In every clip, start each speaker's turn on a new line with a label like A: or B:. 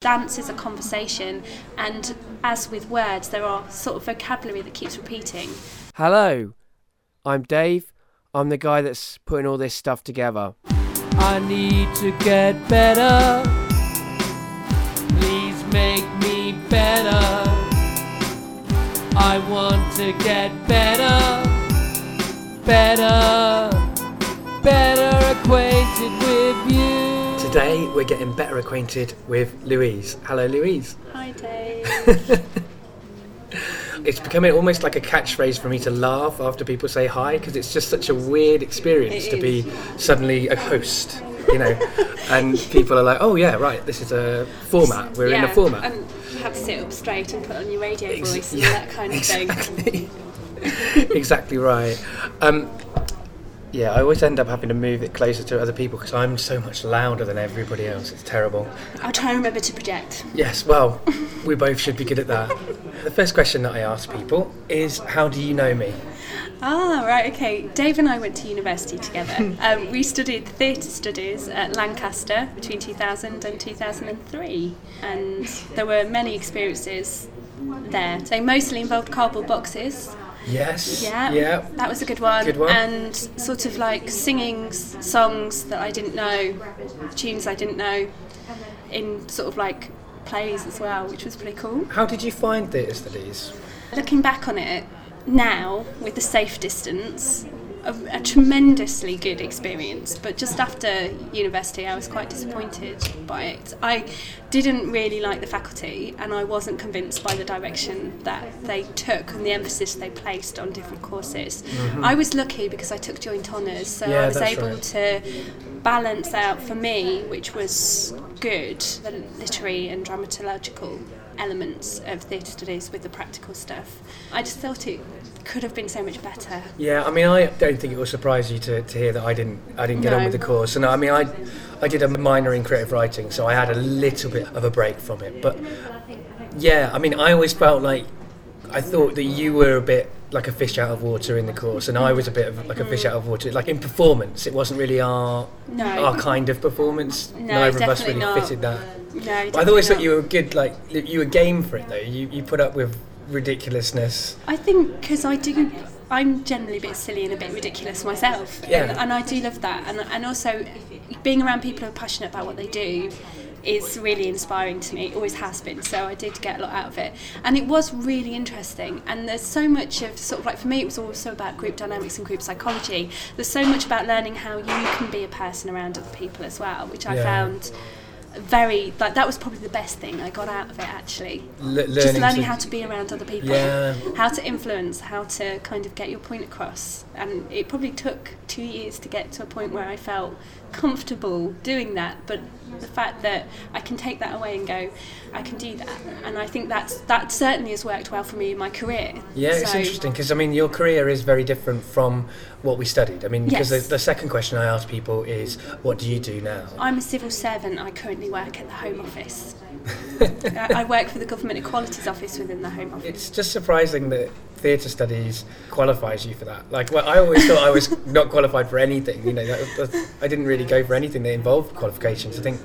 A: Dance is a conversation, and as with words, there are sort of vocabulary that keeps repeating.
B: Hello, I'm Dave. I'm the guy that's putting all this stuff together. I need to get better. Please make me better. I want to get better, better, better acquainted with you.
C: Today we're getting better acquainted with Louise. Hello, Louise.
A: Hi, Dave.
C: It's becoming almost like a catchphrase for me to laugh after people say hi because it's just such a weird experience
A: It
C: to be suddenly a host, you know, and people are like, "Oh yeah, right, this is a format. We're in a format."
A: And you have to sit up straight and put on your radio
C: Ex-
A: voice and
C: yeah,
A: that kind of thing.
C: exactly. exactly right. Um, yeah, I always end up having to move it closer to other people because I'm so much louder than everybody else. It's terrible.
A: I'll try and remember to project.
C: Yes, well, we both should be good at that. The first question that I ask people is, "How do you know me?"
A: Ah, right, okay. Dave and I went to university together. um, we studied theatre studies at Lancaster between 2000 and 2003, and there were many experiences there. They mostly involved cardboard boxes.
C: Yes.
A: Yeah,
C: Yeah.
A: that was a good one.
C: Good one.
A: And sort of like singing s- songs that I didn't know, tunes I didn't know, in sort of like plays as well, which was pretty cool.
C: How did you find theatre studies?
A: Looking back on it now with the safe distance, a, a tremendously good experience. But just after university, I was quite disappointed by it. I didn't really like the faculty, and I wasn't convinced by the direction that they took and the emphasis they placed on different courses. Mm-hmm. I was lucky because I took joint honours, so
C: Yeah,
A: I was able
C: right.
A: to balance out for me, which was good, the literary and dramatological elements of theatre studies with the practical stuff. I just thought it could have been so much better.
C: Yeah, I mean, I don't think it will surprise you to, to hear that I didn't I didn't get on with the course. And I mean, I I did a minor in creative writing, so I had a little bit of a break from it. But yeah, I mean, I always felt like I thought that you were a bit like a fish out of water in the course, and I was a bit of like a fish out of water. Like in performance, it wasn't really our
A: No.
C: our kind of performance.
A: No,
C: Neither of us really
A: not.
C: fitted that.
A: No,
C: I've always thought you were good. Like you were game for it though. You you put up with ridiculousness.
A: I think because I do, I'm generally a bit silly and a bit ridiculous myself,
C: Yeah.
A: and, and I do love that. And and also, being around people who are passionate about what they do is really inspiring to me. It always has been. So I did get a lot out of it, and it was really interesting. And there's so much of sort of like for me, it was also about group dynamics and group psychology. There's so much about learning how you can be a person around other people as well, which I
C: Yeah.
A: found very like that was probably the best thing I got out of it actually just
C: learning
A: learning
C: to-
A: how to be around other people
C: Yeah.
A: how to influence how to kind of get your point across and it probably took two years to get to a point where I felt comfortable doing that but the fact that I can take that away and go I can do that and I think that's that certainly has worked well for me in my career
C: Yeah, it's interesting because I mean your career is very different from what we studied. I mean, because
A: Yes.
C: the, the second question I ask people is, "What do you do now?"
A: I'm a civil servant. I currently work at the Home Office. I I work for the Government Equalities Office within the Home Office.
C: It's just surprising that theatre studies qualifies you for that. Like, well, I always thought I was not qualified for anything. You know, that, that, I didn't really go for anything that involved qualifications. I think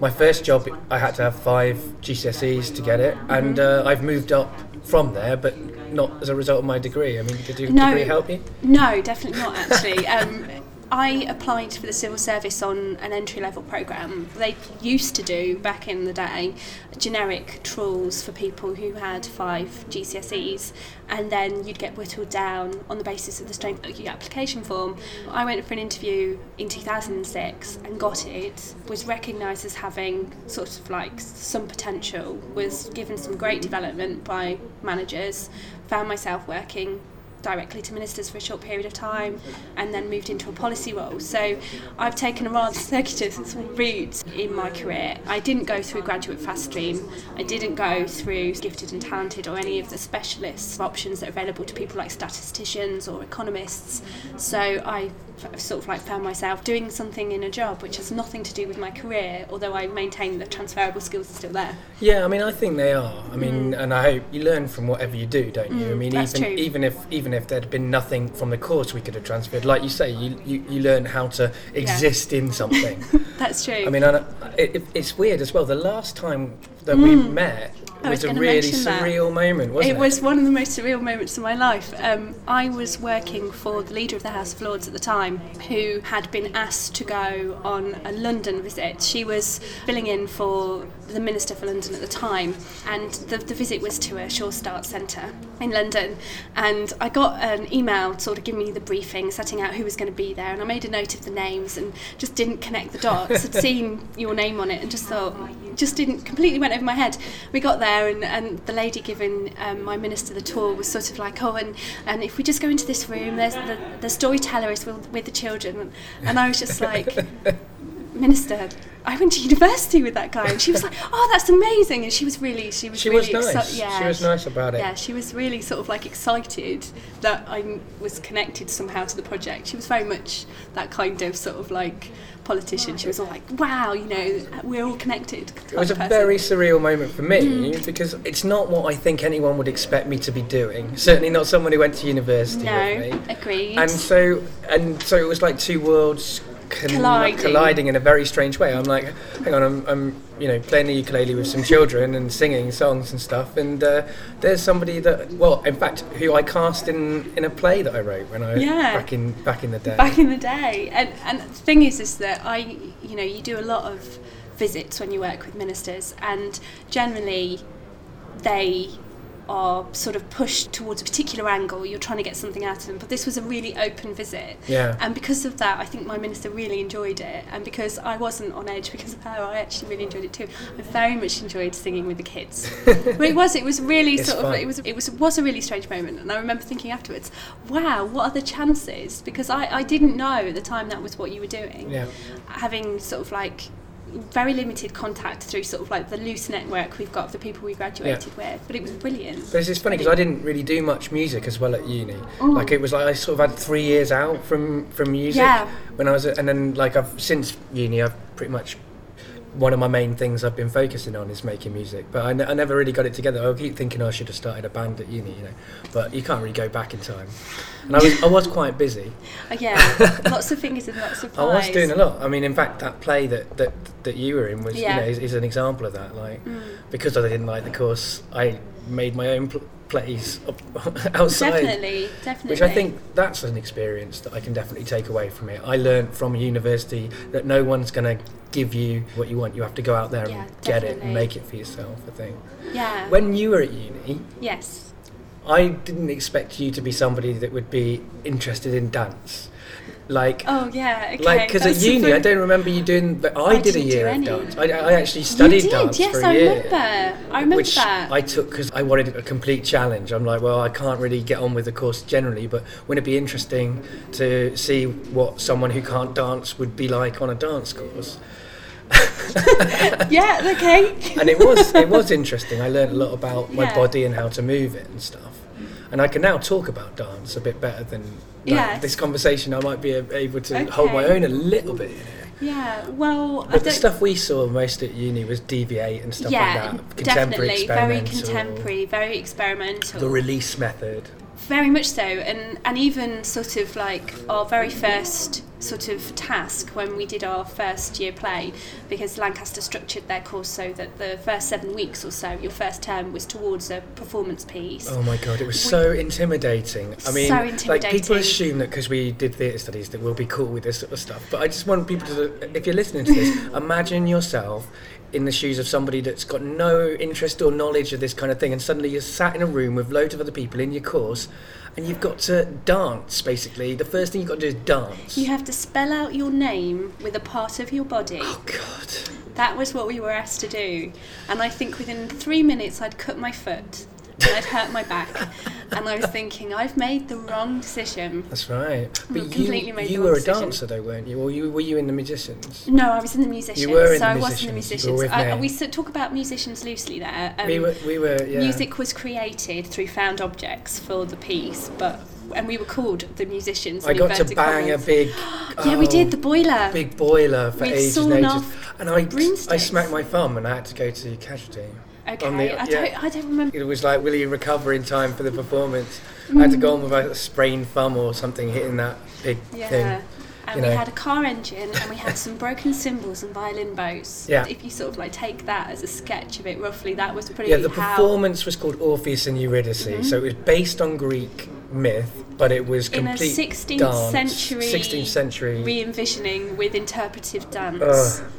C: my first job, I had to have five GCSEs to get it, and uh, I've moved up from there, but not as a result of my degree. I mean, did your
A: No.
C: degree help you?
A: No, definitely not actually. Um, I applied for the civil service on an entry level programme. They used to do back in the day generic trawls for people who had five GCSEs, and then you'd get whittled down on the basis of the strength of your application form. I went for an interview in 2006 and got it, was recognised as having sort of like some potential, was given some great development by managers, found myself working directly to ministers for a short period of time and then moved into a policy role. So I've taken a rather circuitous route in my career. I didn't go through graduate fast stream. I didn't go through gifted and talented or any of the specialist options that are available to people like statisticians or economists. So I f- sort of like found myself doing something in a job which has nothing to do with my career, although I maintain the transferable skills are still there.
C: Yeah, I mean, I think they are. I mean, and I hope you learn from whatever you do, don't you? I mean,
A: Mm.
C: even
A: true.
C: even if even if there'd been nothing from the course we could have transferred, like you say, you you, you learn how to exist in something.
A: That's true.
C: I mean, I, it- it's weird as well. The last time that we met
A: I was
C: was a really
A: mention that.
C: surreal moment, wasn't it?
A: it was one of the most surreal moments of my life. Um, I was working for the leader of the House of Lords at the time, who had been asked to go on a London visit. She was filling in for the Minister for London at the time, and the, the visit was to a Sure Start Centre in London. And I got an email sort of giving me the briefing, setting out who was going to be there, and I made a note of the names and just didn't connect the dots. I'd seen your name on it and just thought, just didn't completely went over my head. We got there, and, and the lady giving um, my minister the tour was sort of like, oh, and, and if we just go into this room, there's the, the storyteller is with, with the children, and I was just like. Minister, I went to university with that guy, and she was like, "Oh, that's amazing!" And she was really, she was
C: She was
A: really, exci- yeah,
C: She was nice about it.
A: Yeah, she was really sort of like excited that I was connected somehow to the project. She was very much that kind of sort of like politician. She was all like, "Wow, you know, we're all connected."
C: It was a very surreal moment for me mm. because it's not what I think anyone would expect me to be doing. Certainly not someone who went to university
A: no,
C: with me.
A: agreed.
C: And so, and so it was like two worlds con-
A: Colliding.
C: colliding in a very strange way. I'm like, hang on, I'm, I'm, you know, playing the ukulele with some children and singing songs and stuff. And uh, there's somebody that, well, in fact, who I cast in in a play that I wrote when I
A: Yeah.
C: back in back in the day.
A: back in the day. And and the thing is, is that I, you know, you do a lot of visits when you work with ministers, and generally they are sort of pushed towards a particular angle. You're trying to get something out of them, but this was a really open visit.
C: Yeah.
A: And because of that, I think my minister really enjoyed it, and because I wasn't on edge because of her, I actually really enjoyed it too. I very much enjoyed singing with the kids. but it was, it was really
C: It's
A: sort of, it was, it was, was a really strange moment, and I remember thinking afterwards, wow, what are the chances? Because I, I didn't know at the time that was what you were doing.
C: Yeah.
A: Having sort of like very limited contact through sort of like the loose network we've got of the people we graduated with, but it was brilliant.
C: But it's funny because I didn't really do much music as well at uni. Like it was like I sort of had three years out from from music
A: Yeah.
C: when I was, at, and then like I've since uni I've pretty much one of my main things I've been focusing on is making music. But I, never really got it together. I keep thinking I should have started a band at uni, you know. But you can't really go back in time. And I was I was quite busy.
A: Uh, yeah, lots of fingers and lots of
C: I was doing a lot. I mean, in fact, that play that that, that you were in was
A: Yeah.
C: you know is, is an example of that. Like
A: Mm.
C: because I didn't like the course, I made my own pl- plays up- outside.
A: Definitely, definitely.
C: Which I think that's an experience that I can definitely take away from it. I learned from university that no one's going to give you what you want. You have to go out there
A: Yeah,
C: and get it and make it for yourself, I think.
A: Yeah.
C: When you were at uni,
A: yes.
C: I didn't expect you to be somebody that would be interested in dance. Like,
A: Oh yeah. Okay.
C: like because at uni, I don't remember you doing, but I,
A: I
C: did a year of dance. I, I actually studied
A: you did,
C: dance
A: yes,
C: for a
A: I
C: year.
A: remember. I remember
C: which
A: that.
C: I took because I wanted a complete challenge. I'm like, well, I can't really get on with the course generally, but wouldn't it be interesting to see what someone who can't dance would be like on a dance course?
A: yeah. Okay.
C: And it was it was interesting. I learned a lot about my body and how to move it and stuff. And I can now talk about dance a bit better than like,
A: Yes.
C: this conversation. I might be able to hold my own a little bit.
A: Yeah. Well,
C: But the stuff we saw most at uni was DV8 and stuff
A: yeah,
C: like that. Contemporary,
A: definitely very contemporary, very experimental.
C: The release method.
A: Very much so, and and even sort of like our very first sort of task when we did our first year play, because Lancaster structured their course so that the first seven weeks or so, your first term was towards a performance piece.
C: Oh my god, it was so intimidating. I mean,
A: So intimidating.
C: like people assume that because we did theatre studies that we'll be cool with this sort of stuff. But I just want people to, if you're listening to this, imagine yourself in the shoes of somebody that's got no interest or knowledge of this kind of thing, and suddenly you're sat in a room with loads of other people in your course, and you've got to dance. Basically, the first thing you've got to do is dance.
A: You have to spell out your name with a part of your body.
C: oh god.
A: That was what we were asked to do. And I think within three minutes, I'd cut my foot I'd hurt my back. And I was thinking, I've made the wrong decision.
C: That's right. But
A: Mm, completely
C: you,
A: made
C: you
A: the
C: were a
A: decision.
C: dancer though, weren't you? Or you were you in the musicians?
A: No, I was in the musicians.
C: You were in
A: so
C: the
A: I was in the
C: musicians.
A: I, we talk about musicians loosely there. Um,
C: we were we were yeah.
A: Music was created through found objects for the piece, but and we were called the musicians.
C: I got to bang
A: commas.
C: a big
A: Yeah, we
C: oh,
A: did the boiler.
C: big boiler for
A: We'd
C: ages and ages. And I, I smacked my thumb and I had to go to casualty.
A: Okay,
C: on the-
A: I
C: yeah.
A: don't, I don't remember.
C: It was like, will you recover in time for the performance? I had to go on with a sprained thumb or something hitting that big
A: Yeah.
C: thing.
A: and
C: You
A: we
C: know.
A: had a car engine and we had some broken cymbals and violin bows.
C: Yeah.
A: If you sort of like take that as a sketch of it roughly, that was pretty
C: Yeah, the
A: how
C: performance was called Orpheus and Eurydice, mm-hmm. so it was based on Greek myth, but it was
A: in a
C: complete
A: 16th
C: dance,
A: century
C: 16th century.
A: re-envisioning with interpretive dance
C: Ugh.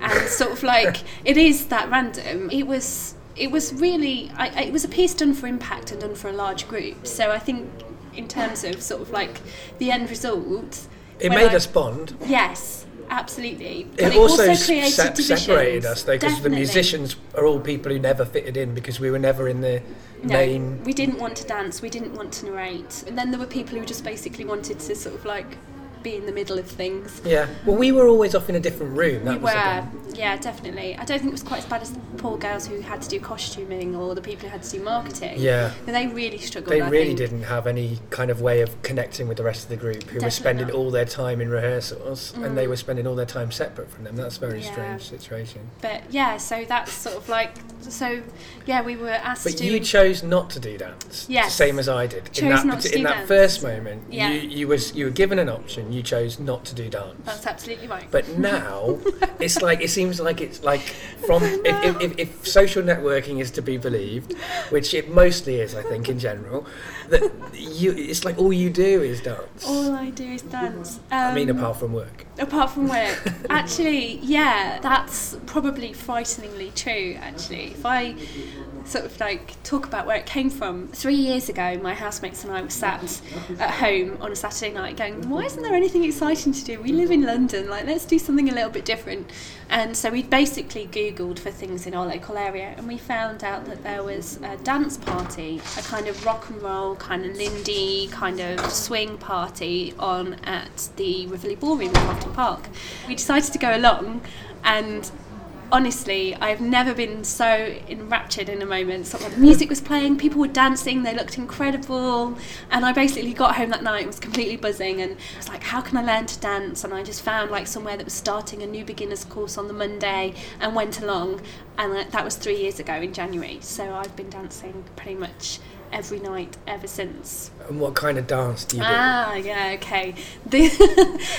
A: and sort of like it is that random it was it was really I, I- it was a piece done for impact and done for a large group so i think in terms of sort of like the end result
C: it made
A: I-
C: us bond.
A: yes absolutely But
C: It,
A: but
C: also,
A: created
C: se-
A: divisions.
C: separated us though, because the musicians are all people who never fitted in because we were never in the
A: No,
C: main.
A: we didn't want to dance. We didn't want to narrate. And then there were people who just basically wanted to sort of like be in the middle of things.
C: Yeah, well, we were always off in a different room. That
A: we
C: was
A: were, yeah, definitely. I don't think it was quite as bad as the poor girls who had to do costuming or the people who had to do marketing.
C: Yeah.
A: And they really struggled.
C: They
A: I
C: really
A: think.
C: didn't have any kind of way of connecting with the rest of the group, who were spending
A: not.
C: all their time in rehearsals, and they
A: Mm.
C: were spending all their time separate from them. That's a very
A: Yeah.
C: strange situation.
A: But yeah, so that's sort of like so. Yeah, we were asked
C: But you chose not to do dance,
A: Yes.
C: same as I did.
A: Chose
C: in that,
A: not to
C: in
A: do
C: that
A: dance.
C: first moment,
A: Yeah.
C: you, you was you were given an option. You chose not to do dance.
A: that's absolutely right.
C: But now it's like it seems like it's like from if, if, if, if social networking is to be believed, which it mostly is, I think in general, that you it's like all you do is dance.
A: all I do is dance.
C: I mean,
A: Um,
C: apart from work.
A: Apart from work, actually, yeah, that's probably frighteningly true. Actually, if I sort of like talk about where it came from, three years ago, my housemates and I were sat at home on a Saturday night, going, "Why isn't there anything exciting to do? We live in London. Like, let's do something a little bit different." And so we basically Googled for things in our local area, and we found out that there was a dance party, a kind of rock and roll, kind of Lindy, kind of swing party on at the Rivoli Ballroom in Crofton Park. We decided to go along, and honestly, I've never been so enraptured in a moment. The music was playing, people were dancing, they looked incredible, and I basically got home that night, was completely buzzing, and I was like, how can I learn to dance? And I just found like somewhere that was starting a new beginners course on the Monday, and went along, and that was three years ago in January. So I've been dancing pretty much every night ever since.
C: And what kind of dance do you do?
A: Ah, yeah, okay. The,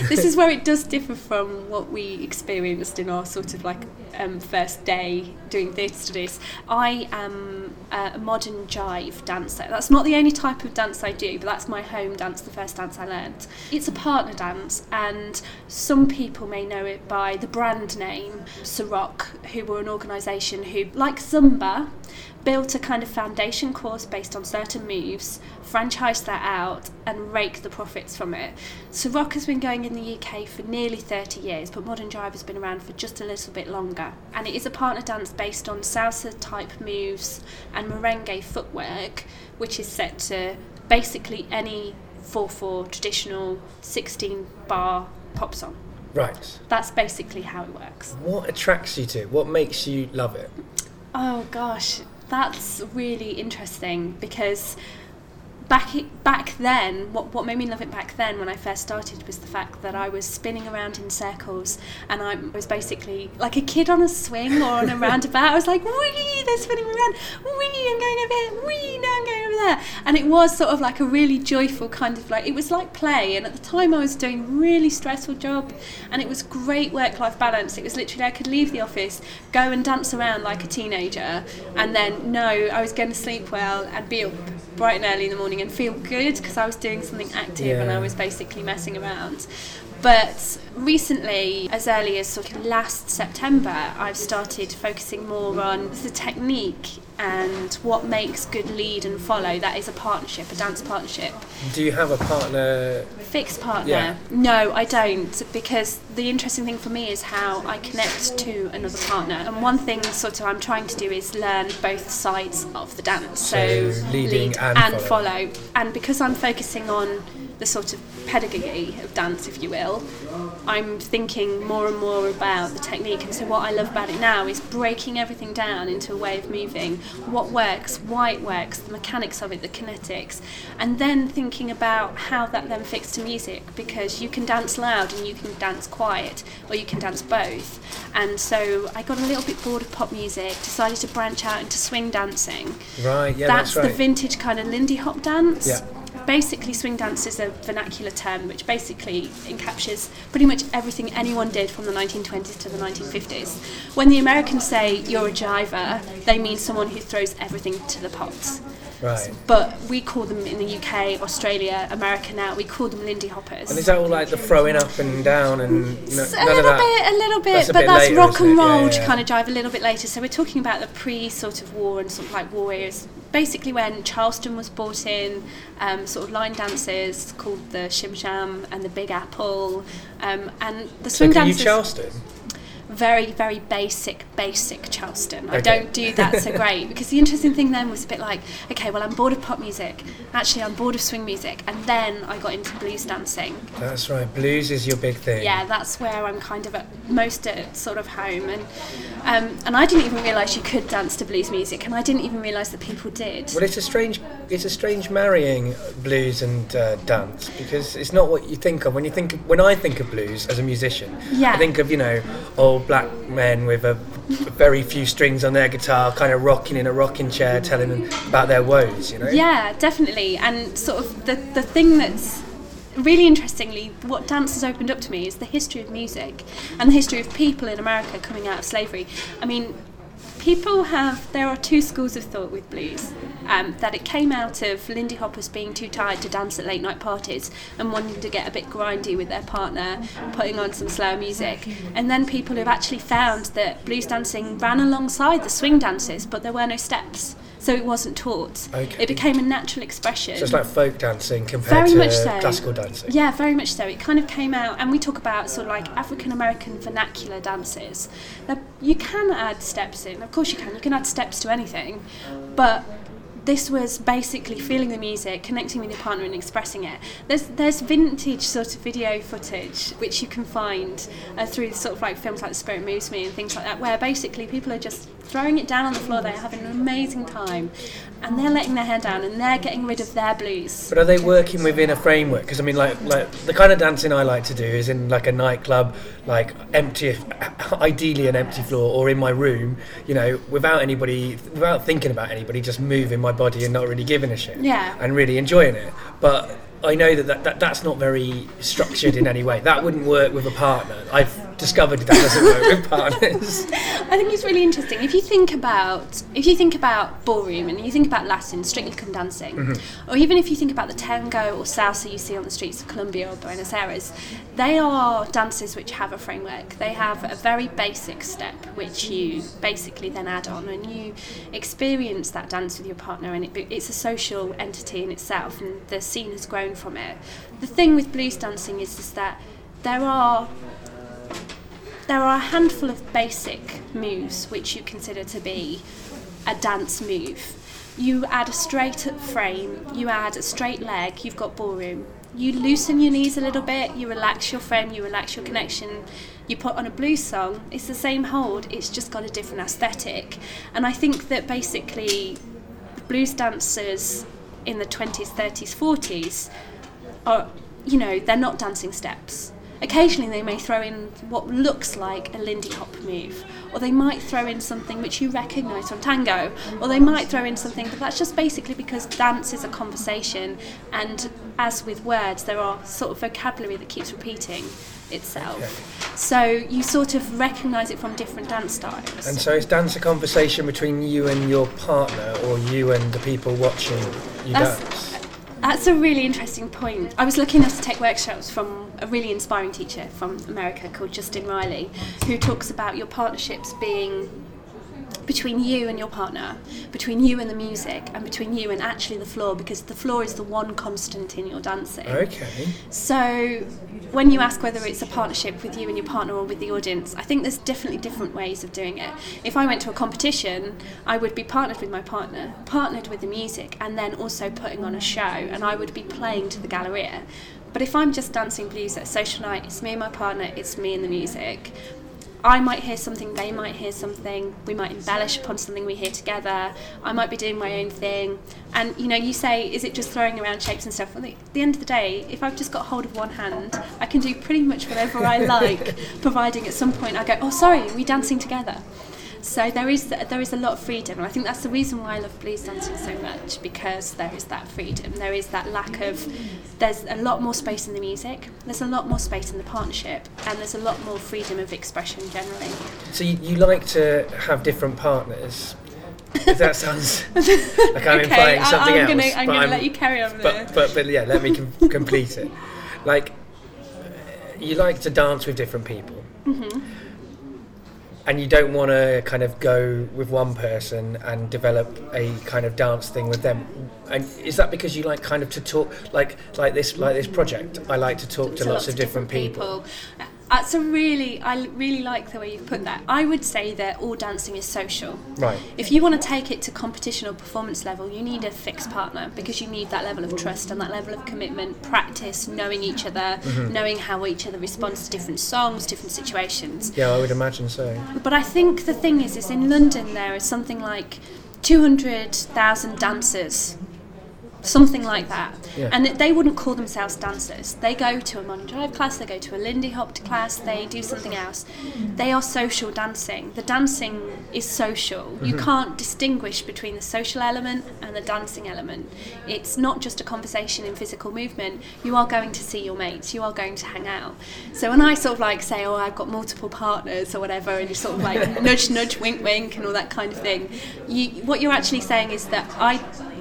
A: this is where it does differ from what we experienced in our sort of like um, first day doing theatre studies. I am a modern jive dancer. That's not the only type of dance I do, but that's my home dance, the first dance I learned. It's a partner dance, and some people may know it by the brand name Ceroc, who were an organisation who, like Zumba, built a kind of foundation course based on certain moves, franchised that out, and raked the profits from it. Ceroc has been going in the UK for nearly 30 years, but Modern Jive has been around for just a little bit longer. And it is a partner dance based on salsa type moves and merengue footwork, which is set to basically any 4 4 traditional 16 bar pop song.
C: Right.
A: That's basically how it works.
C: What attracts you to? it? What makes you love it?
A: Oh gosh, that's really interesting because back back then, what what made me love it back then when I first started was the fact that I was spinning around in circles and I was basically like a kid on a swing or on a roundabout. I was like, wee, they're spinning me around, wee, I'm going over here, wee, now I'm going over there, and it was sort of like a really joyful kind of like it was like play. And at the time, I was doing a really stressful job, and it was great work-life balance. It was literally I could leave the office, go and dance around like a teenager, and then know I was going to sleep well and be up bright and early in the morning and feel good because I was doing something active
C: yeah.
A: and I was basically messing around. But recently, as early as sort of last September, I've started focusing more on the technique and what makes good lead and follow. That is a partnership, a dance partnership.
C: Do you have a partner?
A: Fixed partner?
C: Yeah.
A: No, I don't, because the interesting thing for me is how I connect to another partner. And one thing sort of I'm trying to do is learn both sides of the dance. So,
C: So leading
A: lead
C: and
A: follow. And because I'm focusing on the sort of pedagogy of dance, if you will, I'm thinking more and more about the technique. And so what I love about it now is breaking everything down into a way of moving, what works, why it works, the mechanics of it, the kinetics, and then thinking about how that then fits to music because you can dance loud and you can dance quiet, or you can dance both. And so I got a little bit bored of pop music, decided to branch out into swing dancing.
C: Right. Yeah,
A: that's
C: that's, right.
A: the vintage kind of Lindy Hop dance.
C: Yeah.
A: Basically swing dance is a vernacular term which basically encaptures pretty much everything anyone did from the 1920s to the 1950s. When the Americans say you're a jiver, they mean someone who throws everything to the pots.
C: Right.
A: But we call them in the UK, Australia, America now. We call them Lindy hoppers.
C: And is that all like the throwing up and down and no,
A: a
C: none
A: little
C: of that?
A: bit, a little bit,
C: That's a
A: but
C: bit
A: that's
C: later,
A: rock and roll
C: yeah,
A: to
C: yeah.
A: kind of drive a little bit later. So we're talking about the pre sort of war and sort of like warriors. Basically, when Charleston was brought in, um, sort of line dances called the Shim Sham and the Big Apple, um, and the
C: So
A: swing
C: can you
A: dances.
C: Charleston?
A: Very, very basic, basic Charleston. I don't do that so great because the interesting thing then was a bit like, okay, well, I'm bored of pop music. Actually, I'm bored of swing music, and then I got into blues dancing.
C: That's right. Blues is your big thing.
A: Yeah, that's where I'm kind of at most at sort of home, and um, and I didn't even realise you could dance to blues music, and I didn't even realise that people did.
C: Well, it's a strange, it's a strange marrying blues and uh, dance because it's not what you think of when you think. Of, when I think of blues as a musician,
A: Yeah.
C: I think of you know old black men with a very few strings on their guitar, kind of rocking in a rocking chair, telling them about their woes. You know.
A: Yeah, definitely. And sort of the, the thing that's really interestingly, what dance has opened up to me is the history of music and the history of people in America coming out of slavery. I mean, people have, there are two schools of thought with blues. Um, that it came out of Lindy Hoppers being too tired to dance at late night parties and wanting to get a bit grindy with their partner, putting on some slow music. And then people who've actually found that blues dancing ran alongside the swing dances, but there were no steps. So it wasn't taught.
C: Okay.
A: It became a natural expression.
C: So it's like folk dancing compared
A: Very
C: to
A: much so.
C: classical dancing.
A: Yeah, very much so. It kind of came out, and we talk about sort of like African American vernacular dances. Now, you can add steps in, of course you can. You can add steps to anything, but this was basically feeling the music, connecting with your partner, and expressing it. There's there's vintage sort of video footage which you can find uh, through sort of like films like The Spirit Moves Me and things like that, where basically people are just throwing it down on the floor. They're having an amazing time, and they're letting their hair down, and they're getting rid of their blues.
C: But are they working within a framework? Because I mean, like, like the kind of dancing I like to do is in like a nightclub, like empty, ideally an empty floor, or in my room, you know, without anybody, without thinking about anybody, just moving my body and not really giving a shit,
A: Yeah.
C: and really enjoying it. But I know that, that, that that's not very structured in any way. That wouldn't work with a partner. I've discovered that doesn't work with partners.
A: I think it's really interesting. If you think about if you think about ballroom and you think about Latin, strictly come dancing, mm-hmm. or even if you think about the tango or salsa you see on the streets of Colombia or Buenos Aires, they are dances which have a framework. They have a very basic step which you basically then add on, and you experience that dance with your partner, and it, it's a social entity in itself, and the scene has grown from it. The thing with blues dancing is, is that there are there are a handful of basic moves which you consider to be a dance move. You add a straight frame, you add a straight leg, you've got ballroom. You loosen your knees a little bit, you relax your frame, you relax your connection. You put on a blues song, it's the same hold, it's just got a different aesthetic. And I think that basically blues dancers in the 20s, 30s, 40s are, you know, they're not dancing steps. Occasionally they may throw in what looks like a Lindy Hop move, or they might throw in something which you recognise from tango, or they might throw in something, but that's just basically because dance is a conversation, and as with words, there are sort of vocabulary that keeps repeating itself. So you sort of recognise it from different dance styles.
C: and so is dance a conversation between you and your partner, or you and the people watching you
A: That's-
C: dance?
A: That's a really interesting point. I was lucky enough to take workshops from a really inspiring teacher from America called Justin Riley, who talks about your partnerships being between you and your partner, between you and the music, and between you and actually the floor, because the floor is the one constant in your dancing.
C: Okay.
A: So, when you ask whether it's a partnership with you and your partner or with the audience, I think there's definitely different ways of doing it. If I went to a competition, I would be partnered with my partner, partnered with the music, and then also putting on a show, and I would be playing to the Galleria. But if I'm just dancing blues at a social night, it's me and my partner, it's me and the music. I might hear something, they might hear something, we might embellish upon something we hear together, I might be doing my own thing. And you know, you say, is it just throwing around shapes and stuff? Well, at the end of the day, if I've just got hold of one hand, I can do pretty much whatever I like, providing at some point I go, oh, sorry, we're we dancing together? So there is there is a lot of freedom, and I think that's the reason why I love blues dancing so much because there is that freedom. There is that lack of. There's a lot more space in the music. There's a lot more space in the partnership, and there's a lot more freedom of expression generally.
C: So you, you like to have different partners. If that sounds like I'm implying something
A: I'm
C: else,
A: Gonna, I'm going to let you carry on there.
C: but, but but yeah, let me com- complete it. Like you like to dance with different people,
A: Mm-hmm.
C: And you don't want to kind of go with one person and develop a kind of dance thing with them. And is that because you like kind of to talk like like this like this project? I like to talk to, lots, of different, people.
A: Uh, That's a really, I really like the way you've put that. I would say that all dancing is social.
C: Right.
A: If you want to take it to competition or performance level, you need a fixed partner because you need that level of trust and that level of commitment, practice, knowing each other,
C: Mm-hmm.
A: knowing how each other responds to different songs, different situations.
C: Yeah, I would imagine so.
A: But I think the thing is, is in London there is something like 200,000 dancers, something like that.
C: Yeah.
A: And they wouldn't call themselves dancers. They go to a Modern Jive class, they go to a Lindy Hop class, they do something else. They are social dancing. The dancing is social. You mm-hmm. can't distinguish between the social element and the dancing element. It's not just a conversation in physical movement. You are going to see your mates, you are going to hang out. So when I sort of like say, oh, I've got multiple partners or whatever, and you sort of like nudge, nudge, wink, wink, and all that kind of thing, you, what you're actually saying is that I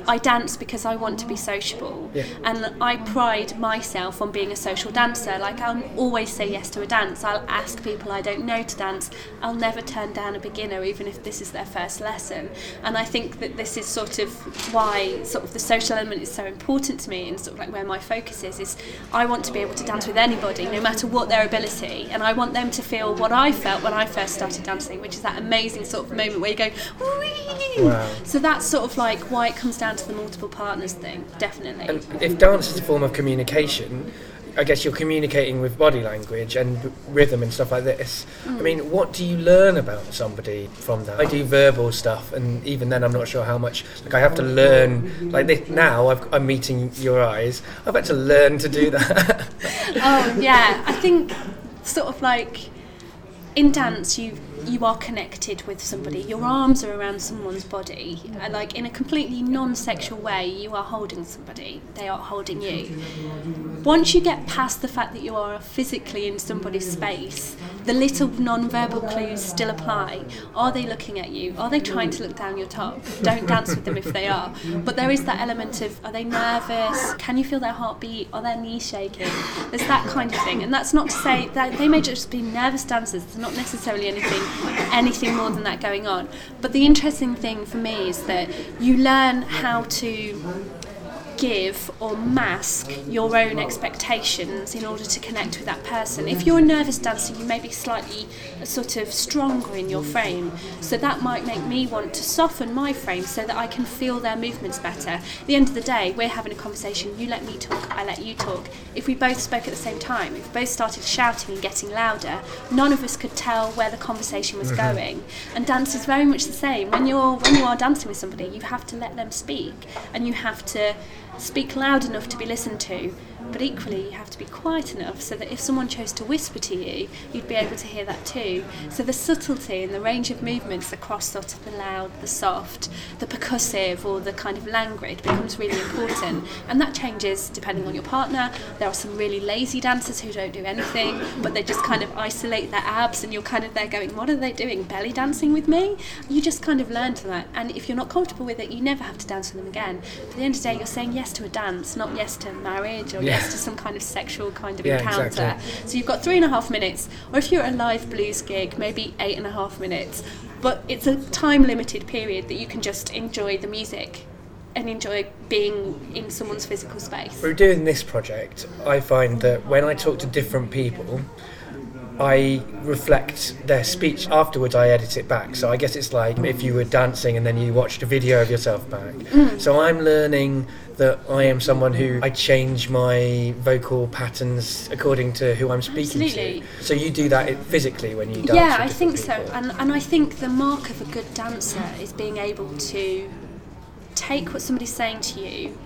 A: I dance because I want to be sociable,
C: Yeah.
A: and I pride myself on being a social dancer. Like I'll always say yes to a dance. I'll ask people I don't know to dance. I'll never turn down a beginner, even if this is their first lesson. And I think that this is sort of why sort of the social element is so important to me, and sort of like where my focus is. Is I want to be able to dance with anybody, no matter what their ability, and I want them to feel what I felt when I first started dancing, which is that amazing sort of moment where you go!
C: Wow.
A: So that's sort of like why it comes down to the multiple partners thing, definitely.
C: And if dance is a form of communication, I guess you're communicating with body language and rhythm and stuff like this.
A: Mm.
C: I mean, what do you learn about somebody from that? I do verbal stuff, and even then, I'm not sure how much. Like, I have to learn. Like this, now, I've, I'm meeting your eyes. I've had to learn to do that.
A: oh yeah, I think sort of like in dance you you are connected with somebody. Your arms are around someone's body, and like in a completely non-sexual way, you are holding somebody. They are holding you. Once you get past the fact that you are physically in somebody's space, the little non-verbal clues still apply. Are they looking at you? Are they trying to look down your top? Don't dance with them if they are. But there is that element of are they nervous? Can you feel their heartbeat? Are their knees shaking? There's that kind of thing. And that's not to say that they may just be nervous dancers. There's not necessarily anything anything more than that going on. But the interesting thing for me is that you learn how to give or mask your own expectations in order to connect with that person. If you're a nervous dancer, you may be slightly uh, sort of stronger in your frame, so that might make me want to soften my frame so that I can feel their movements better. At the end of the day, we're having a conversation, you let me talk, I let you talk. If we both spoke at the same time, if we both started shouting and getting louder, none of us could tell where the conversation was going. And dance is very much the same. When you're when you are dancing with somebody, you have to let them speak and you have to speak loud enough to be listened to, but equally you have to be quiet enough so that if someone chose to whisper to you, you'd be able to hear that too. So the subtlety and the range of movements across sort of the loud, the soft, the percussive, or the kind of languid becomes really important, and that changes depending on your partner. There are some really lazy dancers who don't do anything, but they just kind of isolate their abs, and you're kind of there going, "What are they doing? Belly dancing with me?" You just kind of learn to that, and if you're not comfortable with it, you never have to dance with them again. But at the end of the day, you're saying yes to a dance, not yes to marriage or
C: Yeah.
A: yes to some kind of sexual kind of
C: Yeah,
A: encounter.
C: exactly.
A: So you've got three and a half minutes, or if you're at a live blues gig, maybe eight and a half minutes. But it's a time limited period that you can just enjoy the music and enjoy being in someone's physical space.
C: Through doing this project, I find that when I talk to different people, I reflect their speech. Afterwards, I edit it back. So I guess it's like if you were dancing and then you watched a video of yourself back. Mm. So I'm learning that I am someone who I change my vocal patterns according to who I'm speaking
A: Absolutely.
C: to. So you do that physically when you dance.
A: Yeah, I think
C: different
A: so. And, and I think the mark of a good dancer is being able to take what somebody's saying to you,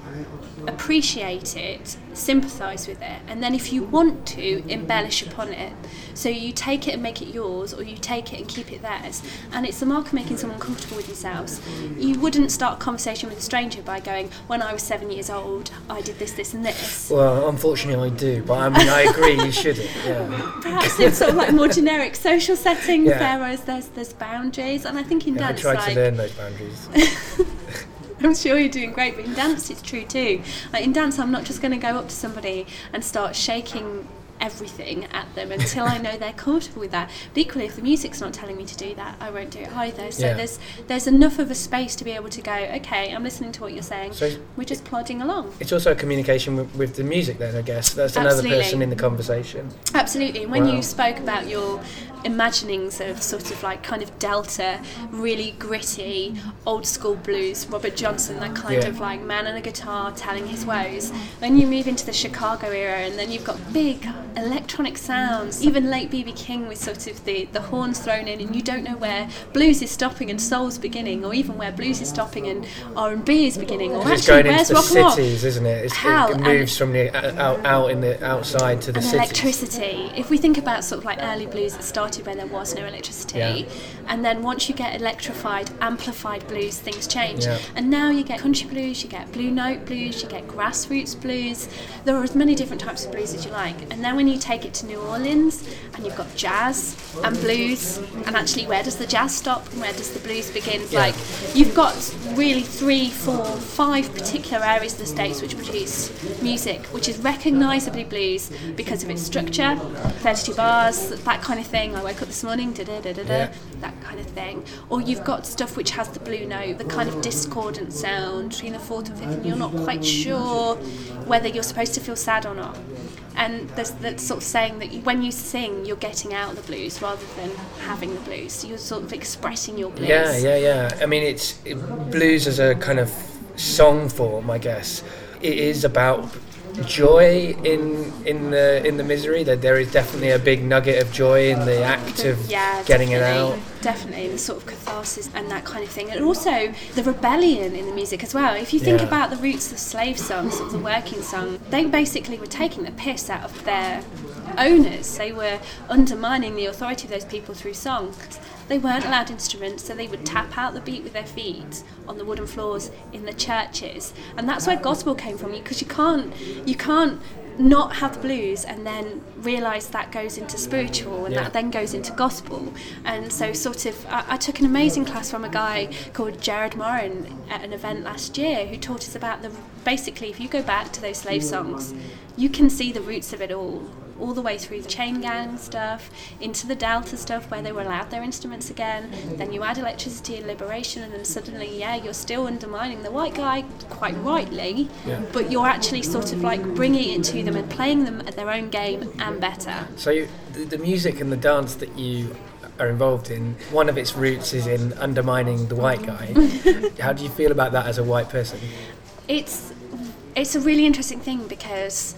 A: appreciate it, sympathise with it, and then if you want to, embellish upon it. So you take it and make it yours, or you take it and keep it theirs. And it's the mark of making someone comfortable with themselves. You wouldn't start a conversation with a stranger by going, When I was seven years old, I did this, this, and this.
C: Well, unfortunately, I do, but I mean, I agree, you shouldn't. Yeah.
A: Perhaps in sort of like more generic social settings,
C: Yeah.
A: whereas there's there's boundaries, and I think in
C: yeah I
A: dance,
C: tried
A: like
C: to learn those boundaries.
A: I'm sure you're doing great, but in dance it's true too. Like in dance, I'm not just going to go up to somebody and start shaking everything at them until I know they're comfortable with that. But equally, if the music's not telling me to do that, I won't do it either. So
C: Yeah.
A: there's there's enough of a space to be able to go. Okay, I'm listening to what you're saying.
C: So
A: We're just plodding along.
C: it's also a communication with, with the music, then, I guess. That's another person in the conversation.
A: Absolutely. And when
C: Wow.
A: you spoke about your imaginings of sort of like kind of Delta, really gritty, old school blues, Robert Johnson, that kind
C: Yeah.
A: of like man on a guitar telling his woes, then you move into the Chicago era and then you've got big electronic sounds, even late BB King with sort of the, the horns thrown in and you don't know where blues is stopping and soul's beginning or even where blues is stopping and R&B is beginning or
C: 'Cause it's going
A: where's
C: into the
A: rock
C: cities, isn't it? It's,
A: Hell,
C: it moves from the uh, out, out in the outside to the
A: and
C: cities.
A: electricity. If we think about sort of like early blues that started when there was no electricity,
C: Yeah.
A: and then once you get electrified, amplified blues, things change.
C: Yeah.
A: And now you get country blues, you get blue note blues, you get grassroots blues. There are as many different types of blues as you like. And then when you take it to New Orleans, and you've got jazz and blues, and actually where does the jazz stop and where does the blues begin?
C: Yeah.
A: Like you've got really three, four, five particular areas of the states which produce music which is recognisably blues because of its structure, 32 bars, that kind of thing. I woke up this morning, da da da da da, that kind of thing. Or you've got stuff which has the blue note, the kind of discordant sound between the fourth and fifth, and you're not quite sure whether you're supposed to feel sad or not. And there's that sort of saying that when you sing, you're getting out the blues rather than having the blues. So you're sort of expressing your blues.
C: Yeah, yeah, yeah. I mean, it's it, blues as a kind of song form, I guess. It is about joy in in the in the misery. That there is definitely a big nugget of joy in the act of
A: yeah,
C: getting it out.
A: Definitely, the sort of catharsis and that kind of thing. And also the rebellion in the music as well. If you think
C: Yeah.
A: about the roots of slave songs, sort of the working song, they basically were taking the piss out of their owners. They were undermining the authority of those people through songs. They weren't allowed instruments, so they would tap out the beat with their feet on the wooden floors in the churches, and that's where gospel came from. Because you can't, you can't not have blues and then realise that goes into spiritual and
C: Yeah.
A: that then goes into gospel. And so, sort of, I, I took an amazing class from a guy called Jared Moran at an event last year who taught us about the basically, if you go back to those slave songs, you can see the roots of it all. All the way through the chain gang stuff, into the Delta stuff where they were allowed their instruments again. Then you add electricity and liberation, and then suddenly, yeah, you're still undermining the white guy, quite rightly,
C: Yeah.
A: but you're actually sort of like bringing it to them and playing them at their own game and better.
C: So you, the, the music and the dance that you are involved in, one of its roots is in undermining the white guy. How do you feel about that as a white person?
A: It's it's a really interesting thing because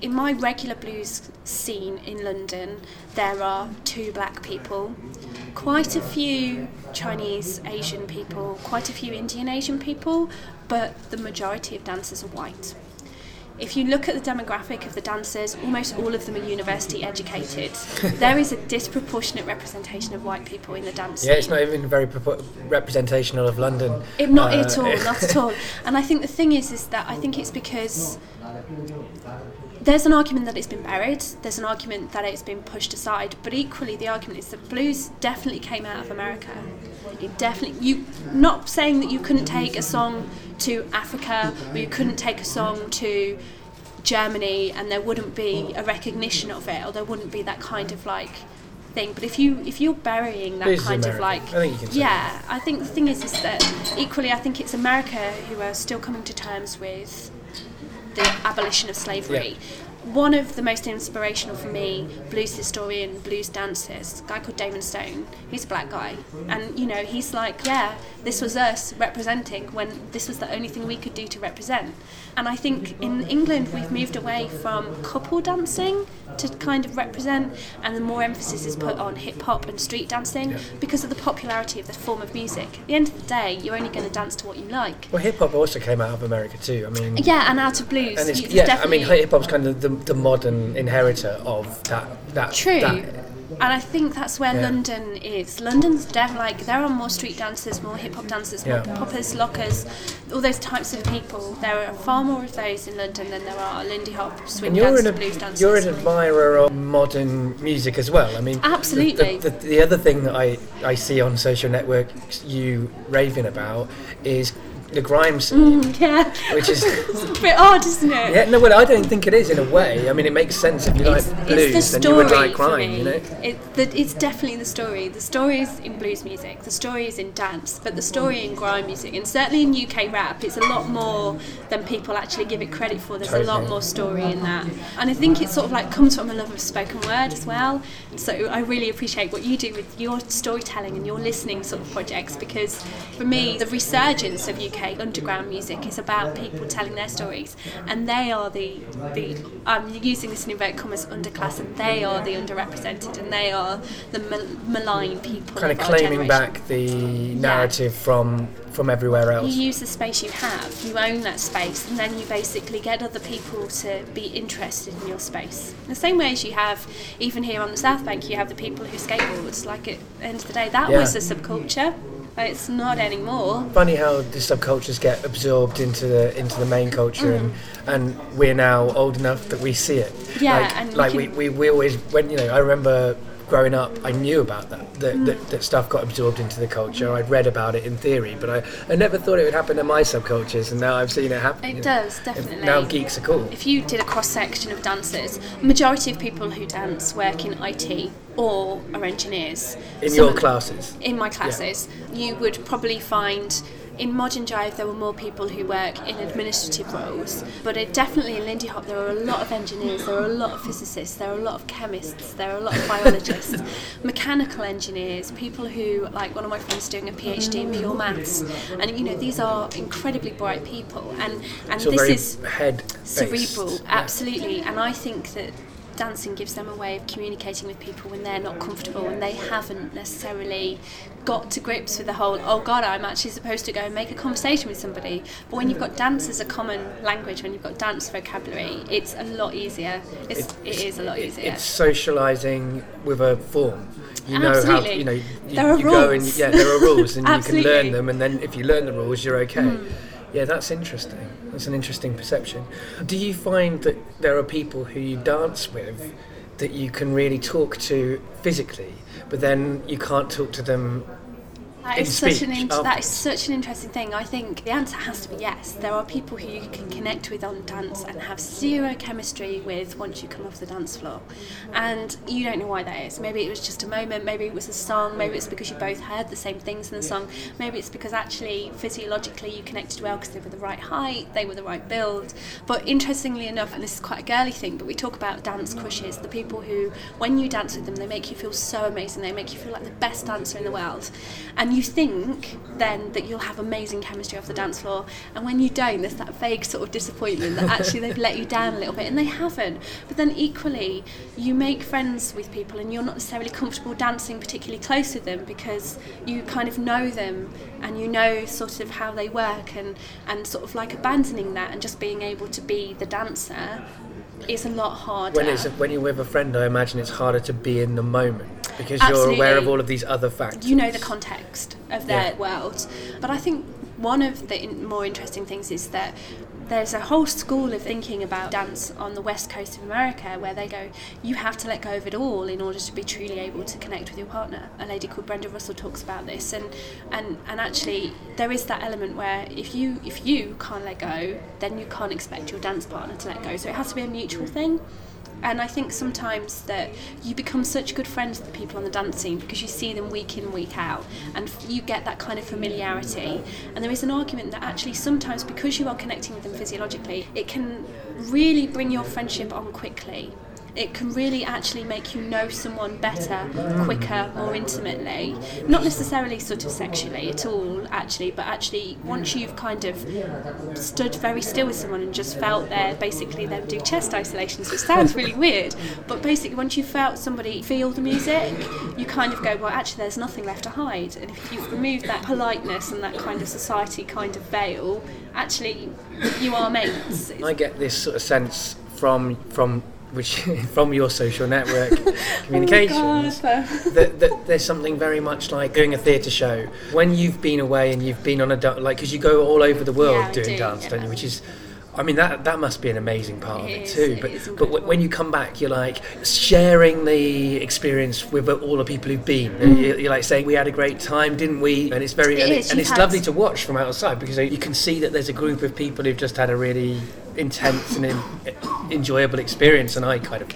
A: in my regular blues scene in London, there are two black people, quite a few Chinese Asian people, quite a few Indian Asian people, but the majority of dancers are white. If you look at the demographic of the dancers, almost all of them are university educated. there is a disproportionate representation of white people in the dance
C: Yeah, it's not even very representational of London.
A: It, not
C: Uh,
A: at all, not at all. And I think the thing is, is that I think it's because there's an argument that it's been buried. There's an argument that it's been pushed aside. But equally, the argument is that blues definitely came out of America. It definitely you not saying that you couldn't take a song to Africa or you couldn't take a song to Germany and there wouldn't be a recognition of it or there wouldn't be that kind of like thing. But if you if you're burying that
C: Blues is
A: kind of like
C: I think you can
A: yeah, I think the thing is is that equally I think it's America who are still coming to terms with the abolition of slavery. one of the most inspirational for me blues historian, blues dancers, guy called Damon Stone. He's a black guy, and you know he's like, yeah, this was us representing when this was the only thing we could do to represent. And I think in England we've moved away from couple dancing to kind of represent, and the more emphasis is put on hip hop and street dancing
C: Yeah.
A: because of the popularity of the form of music. At the end of the day, you're only going to dance to what you like.
C: Well, hip hop also came out of America too. I mean,
A: Yeah, and out of blues.
C: and it's,
A: you-
C: yeah, I mean, hip hop's kind of the, the modern inheritor of that. that
A: True.
C: that-
A: and I think that's where
C: Yeah.
A: London is. London's like there are more street dancers, more hip hop dancers, more
C: Yeah.
A: poppers, lockers, all those types of people. There are far more of those in London than there are Lindy Hop, swing dancers,
C: an,
A: blues dancers.
C: you're an admirer of modern music as well. I mean, the-
A: Absolutely.
C: The, the, the other thing that I, I see on social networks you raving about is the grime scene,
A: Mm, yeah,
C: which is
A: it's a bit odd, isn't it?
C: yeah. No, well, I don't think it is in a way. I mean, it makes sense if you
A: It's,
C: like
A: it's
C: blues,
A: the
C: then you would like grime. You know.
A: It, the, it's definitely the story. The story is in blues music, the story is in dance, but the story in grime music, and certainly in UK rap, it's a lot more than people actually give it credit for. There's a lot more story in that, and I think it sort of like comes from a love of spoken word as well. So I really appreciate what you do with your storytelling and your listening sort of projects because for me, the resurgence of UK underground music is about people telling their stories, and they are the the I'm using this in inverted commas underclass, and they are the underrepresented, and they are the mal- maligned people.
C: Kind of
A: our
C: claiming back the narrative from from everywhere else.
A: You use the space you have, you own that space, and then you basically get other people to be interested in your space. The same way as you have, even here on the South Bank, you have the people who skateboard. Like at the end of the day, that
C: Yeah.
A: was a subculture. But It's not anymore.
C: Funny how the subcultures get absorbed into the into the main culture, and and we're now old enough that we see it.
A: Mm. Yeah,
C: like,
A: and we
C: like
A: can-
C: we, we, we always when you know I remember growing up I knew about that that,
A: Mm.
C: that that stuff got absorbed into the culture. I'd read about it in theory, but I, I never thought it would happen to my subcultures, and now I've seen it happen.
A: It
C: you know.
A: does, definitely.
C: Now geeks are cool.
A: If you did a cross section of dancers, majority of people who dance work in IT or are engineers.
C: In your classes.
A: in my classes, you would probably find in Modern Jive there were more people who work in administrative roles, but it definitely in Lindy Hop there are a lot of engineers, there are a lot of physicists, there are a lot of chemists, there are a lot of biologists, mechanical engineers, people who like one of my friends doing a PhD in pure maths, and you know these are incredibly bright people, and and
C: So
A: this is
C: head
A: cerebral, absolutely. And I think that dancing gives them a way of communicating with people when they're not comfortable and they haven't necessarily got to grips with the whole, oh God, I'm actually supposed to go and make a conversation with somebody. But when you've got dance as a common language, when you've got dance vocabulary, it's a lot easier. It's, it is a lot easier.
C: It's socialising with a form. You know how you know you,
A: There are
C: you go and
A: rules.
C: yeah, there are rules, and you can learn them, and then if you learn the rules, you're okay.
A: Hmm.
C: Yeah, that's interesting. That's an interesting perception. Do you find that there are people who you dance with that you can really talk to physically, but then you can't talk to them
A: That is such an
C: speech
A: in- oh. that is such an interesting thing. I think the answer has to be yes. There are people who you can connect with on dance and have zero chemistry with once you come off the dance floor, and you don't know why that is. Maybe it was just a moment. Maybe it was a song. Maybe it's because you both heard the same things in the song. Maybe it's because actually physiologically you connected well because they were the right height, they were the right build. But interestingly enough, and this is quite a girly thing, but we talk about dance crushes. The people who, when you dance with them, they make you feel so amazing. They make you feel like the best dancer in the world, and you think then that you'll have amazing chemistry off the dance floor. And when you don't, there's that vague sort of disappointment that actually they've let you down a little bit, and they haven't. But then equally, you make friends with people, and you're not necessarily comfortable dancing particularly close with them because you kind of know them and you know sort of how they work, and and sort of like abandoning that and just being able to be the dancer is a lot harder.
C: when it's when you're with a friend. I imagine it's harder to be in the moment because you're aware of all of these other facts.
A: you know the context of their
C: Yeah.
A: world. But I think one of the in- more interesting things is that there's a whole school of thinking about dance on the west coast of America where they go, you have to let go of it all in order to be truly able to connect with your partner. A lady called Brenda Russell talks about this, and and and actually there is that element where if you if you can't let go, then you can't expect your dance partner to let go. So it has to be a mutual thing. And I think sometimes that you become such good friends with the people on the dance scene because you see them week in, week out, and you get that kind of familiarity. And there is an argument that actually sometimes because you are connecting with them physiologically, it can really bring your friendship on quickly it can really actually make you know someone better, quicker, more intimately. Not necessarily sort of sexually at all, actually, but actually once you've kind of stood very still with someone and just felt their basically them do chest isolations, which sounds really weird, but basically once you felt somebody feel the music, you kind of go, well, actually, there's nothing left to hide. And if you've removed that politeness and that kind of society kind of veil, actually, you are mates.
C: I get this sort of sense from from which from your social network communications
A: Oh
C: that, that there's something very much like doing a theatre show. When you've been away and you've been on a like because you go all over the world
A: Yeah,
C: doing
A: do,
C: dance don't you? which is I mean that that must be an amazing part of
A: It
C: it
A: is,
C: too
A: it
C: but but w- when you come back you're like sharing the experience with all the people who've been. You're, you're like saying we had a great time didn't we? And it's very
A: Mm. It
C: and,
A: is,
C: and it's lovely to watch from outside because you can see that there's a group of people who've just had a really intense and in, enjoyable experience and I kind of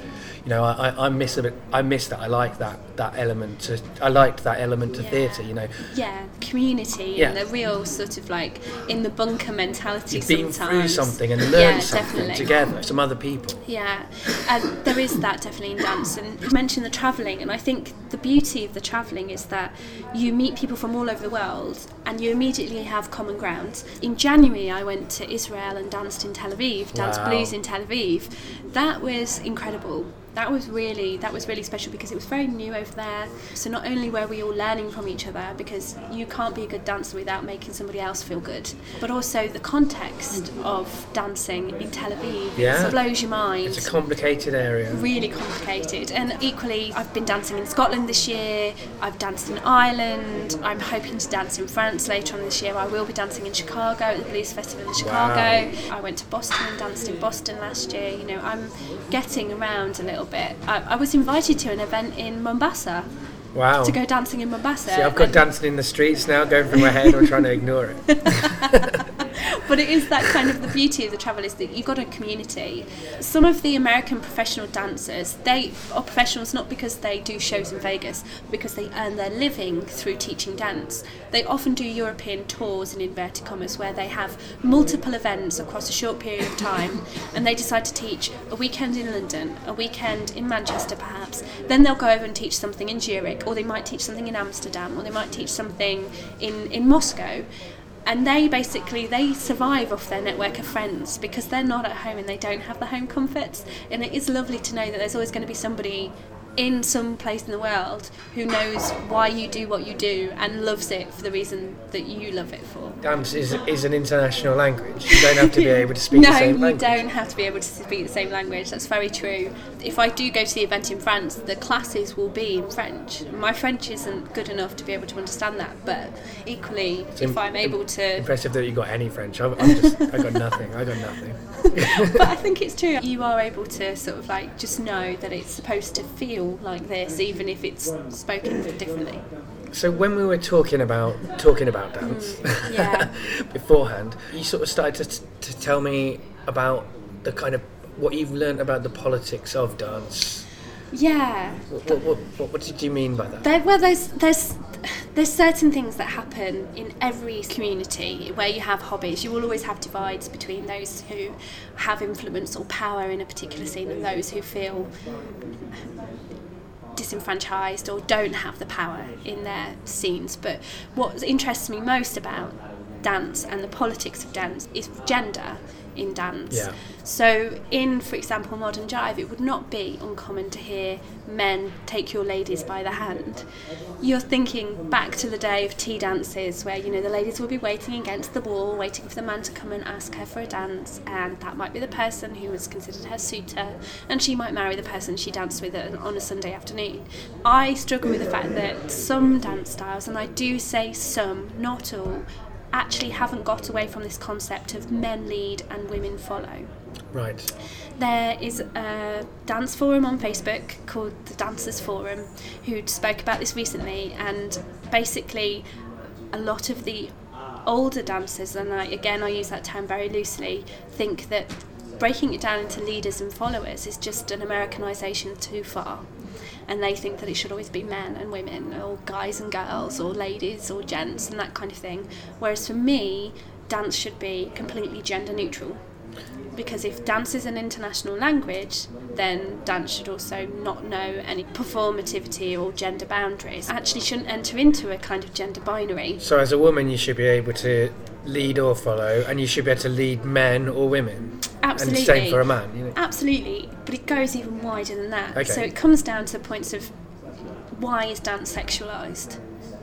C: you know I, I- miss a bit I miss that I like that that element to I liked that element to
A: Yeah.
C: theatre you know
A: yeah, community
C: Yeah.
A: and the real sort of like in the bunker mentality
C: you've been through something and learned
A: yeah,
C: something
A: definitely.
C: together some other people
A: Yeah, and there is that definitely in dance. And you mentioned the travelling, and I think the beauty of the travelling is that you meet people from all over the world and you immediately have common ground. In January, I went to Israel and danced in Tel Aviv, danced
C: Wow.
A: blues in Tel Aviv. That was incredible. That was really that was really special because it was very new over there. So not only were we all learning from each other because you can't be a good dancer without making somebody else feel good, but also the context of dancing in Tel Aviv
C: Yeah.
A: blows your mind
C: it's a complicated area
A: really complicated. And equally, I've been dancing in Scotland this year, I've danced in Ireland, I'm hoping to dance in France later on this year. I will be dancing in Chicago at the Blues Festival in Chicago. I went to Boston and danced in Boston last year. You know, I'm getting around a little bit. I, I was invited to an event in Mombasa
C: wow
A: to go dancing in Mombasa.
C: See, I've got dancing in the streets now going through my head. I'm trying to ignore it.
A: but it is that kind of the beauty of the travel is that you've got a community. Some of the American professional dancers, they are professionals not because they do shows in Vegas, because they earn their living through teaching dance. They often do European tours in inverted commas where they have multiple events across a short period of time and they decide to teach a weekend in London, a weekend in Manchester perhaps. Then they'll go over and teach something in Zurich or they might teach something in Amsterdam or they might teach something in, in Moscow and they basically they survive off their network of friends because they're not at home and they don't have the home comforts and it is lovely to know that there's always going to be somebody in some place in the world who knows why you do what you do and loves it for the reason that you love it for
C: Dance is, is an international language. You don't have to be able to speak
A: no,
C: the same language.
A: No, you don't have to be able to speak the same language. That's very true. If I do go to the event in France, the classes will be in French. My French isn't good enough to be able to understand that, but equally, if
C: im-
A: I'm able to
C: Impressive that you got any French. I'm, I'm just, I got nothing. I got nothing.
A: but I think it's true. You are able to sort of like just know that it's supposed to feel like this, even if it's spoken differently.
C: So when we were talking about talking about dance
A: Mm, yeah.
C: beforehand, you sort of started to, to tell me about the kind of what you've learned about the politics of dance.
A: Yeah.
C: What, what, what, what, did you mean by that?
A: There, well, there's there's there's certain things that happen in every community where you have hobbies. You will always have divides between those who have influence or power in a particular scene and those who feel disenfranchised or don't have the power in their scenes. But what interests me most about dance and the politics of dance is gender in dance.
C: Yeah.
A: So, in, for example, modern jive, it would not be uncommon to hear men take your ladies by the hand. You're thinking back to the day of tea dances where, you know, the ladies will be waiting against the wall, waiting for the man to come and ask her for a dance, and that might be the person who was considered her suitor, and she might marry the person she danced with on a Sunday afternoon. I struggle with the fact that some dance styles, and I do say some, not all, actually haven't got away from this concept of men lead and women follow.
C: Right.
A: There is a dance forum on Facebook called the Dancers Forum who spoke about this recently, and basically, a lot of the older dancers, and I, again I use that term very loosely, think that breaking it down into leaders and followers is just an Americanization too far. And they think that it should always be men and women, or guys and girls, or ladies or gents, and that kind of thing. Whereas for me, dance should be completely gender neutral. Because if dance is an international language, then dance should also not know any performativity or gender boundaries. Actually, shouldn't enter into a kind of gender binary.
C: So, as a woman, you should be able to lead or follow, and you should be able to lead men or women.
A: Absolutely.
C: And same for a man. You know?
A: Absolutely, but it goes even wider than that.
C: Okay.
A: So it comes down to the points of why is dance sexualized?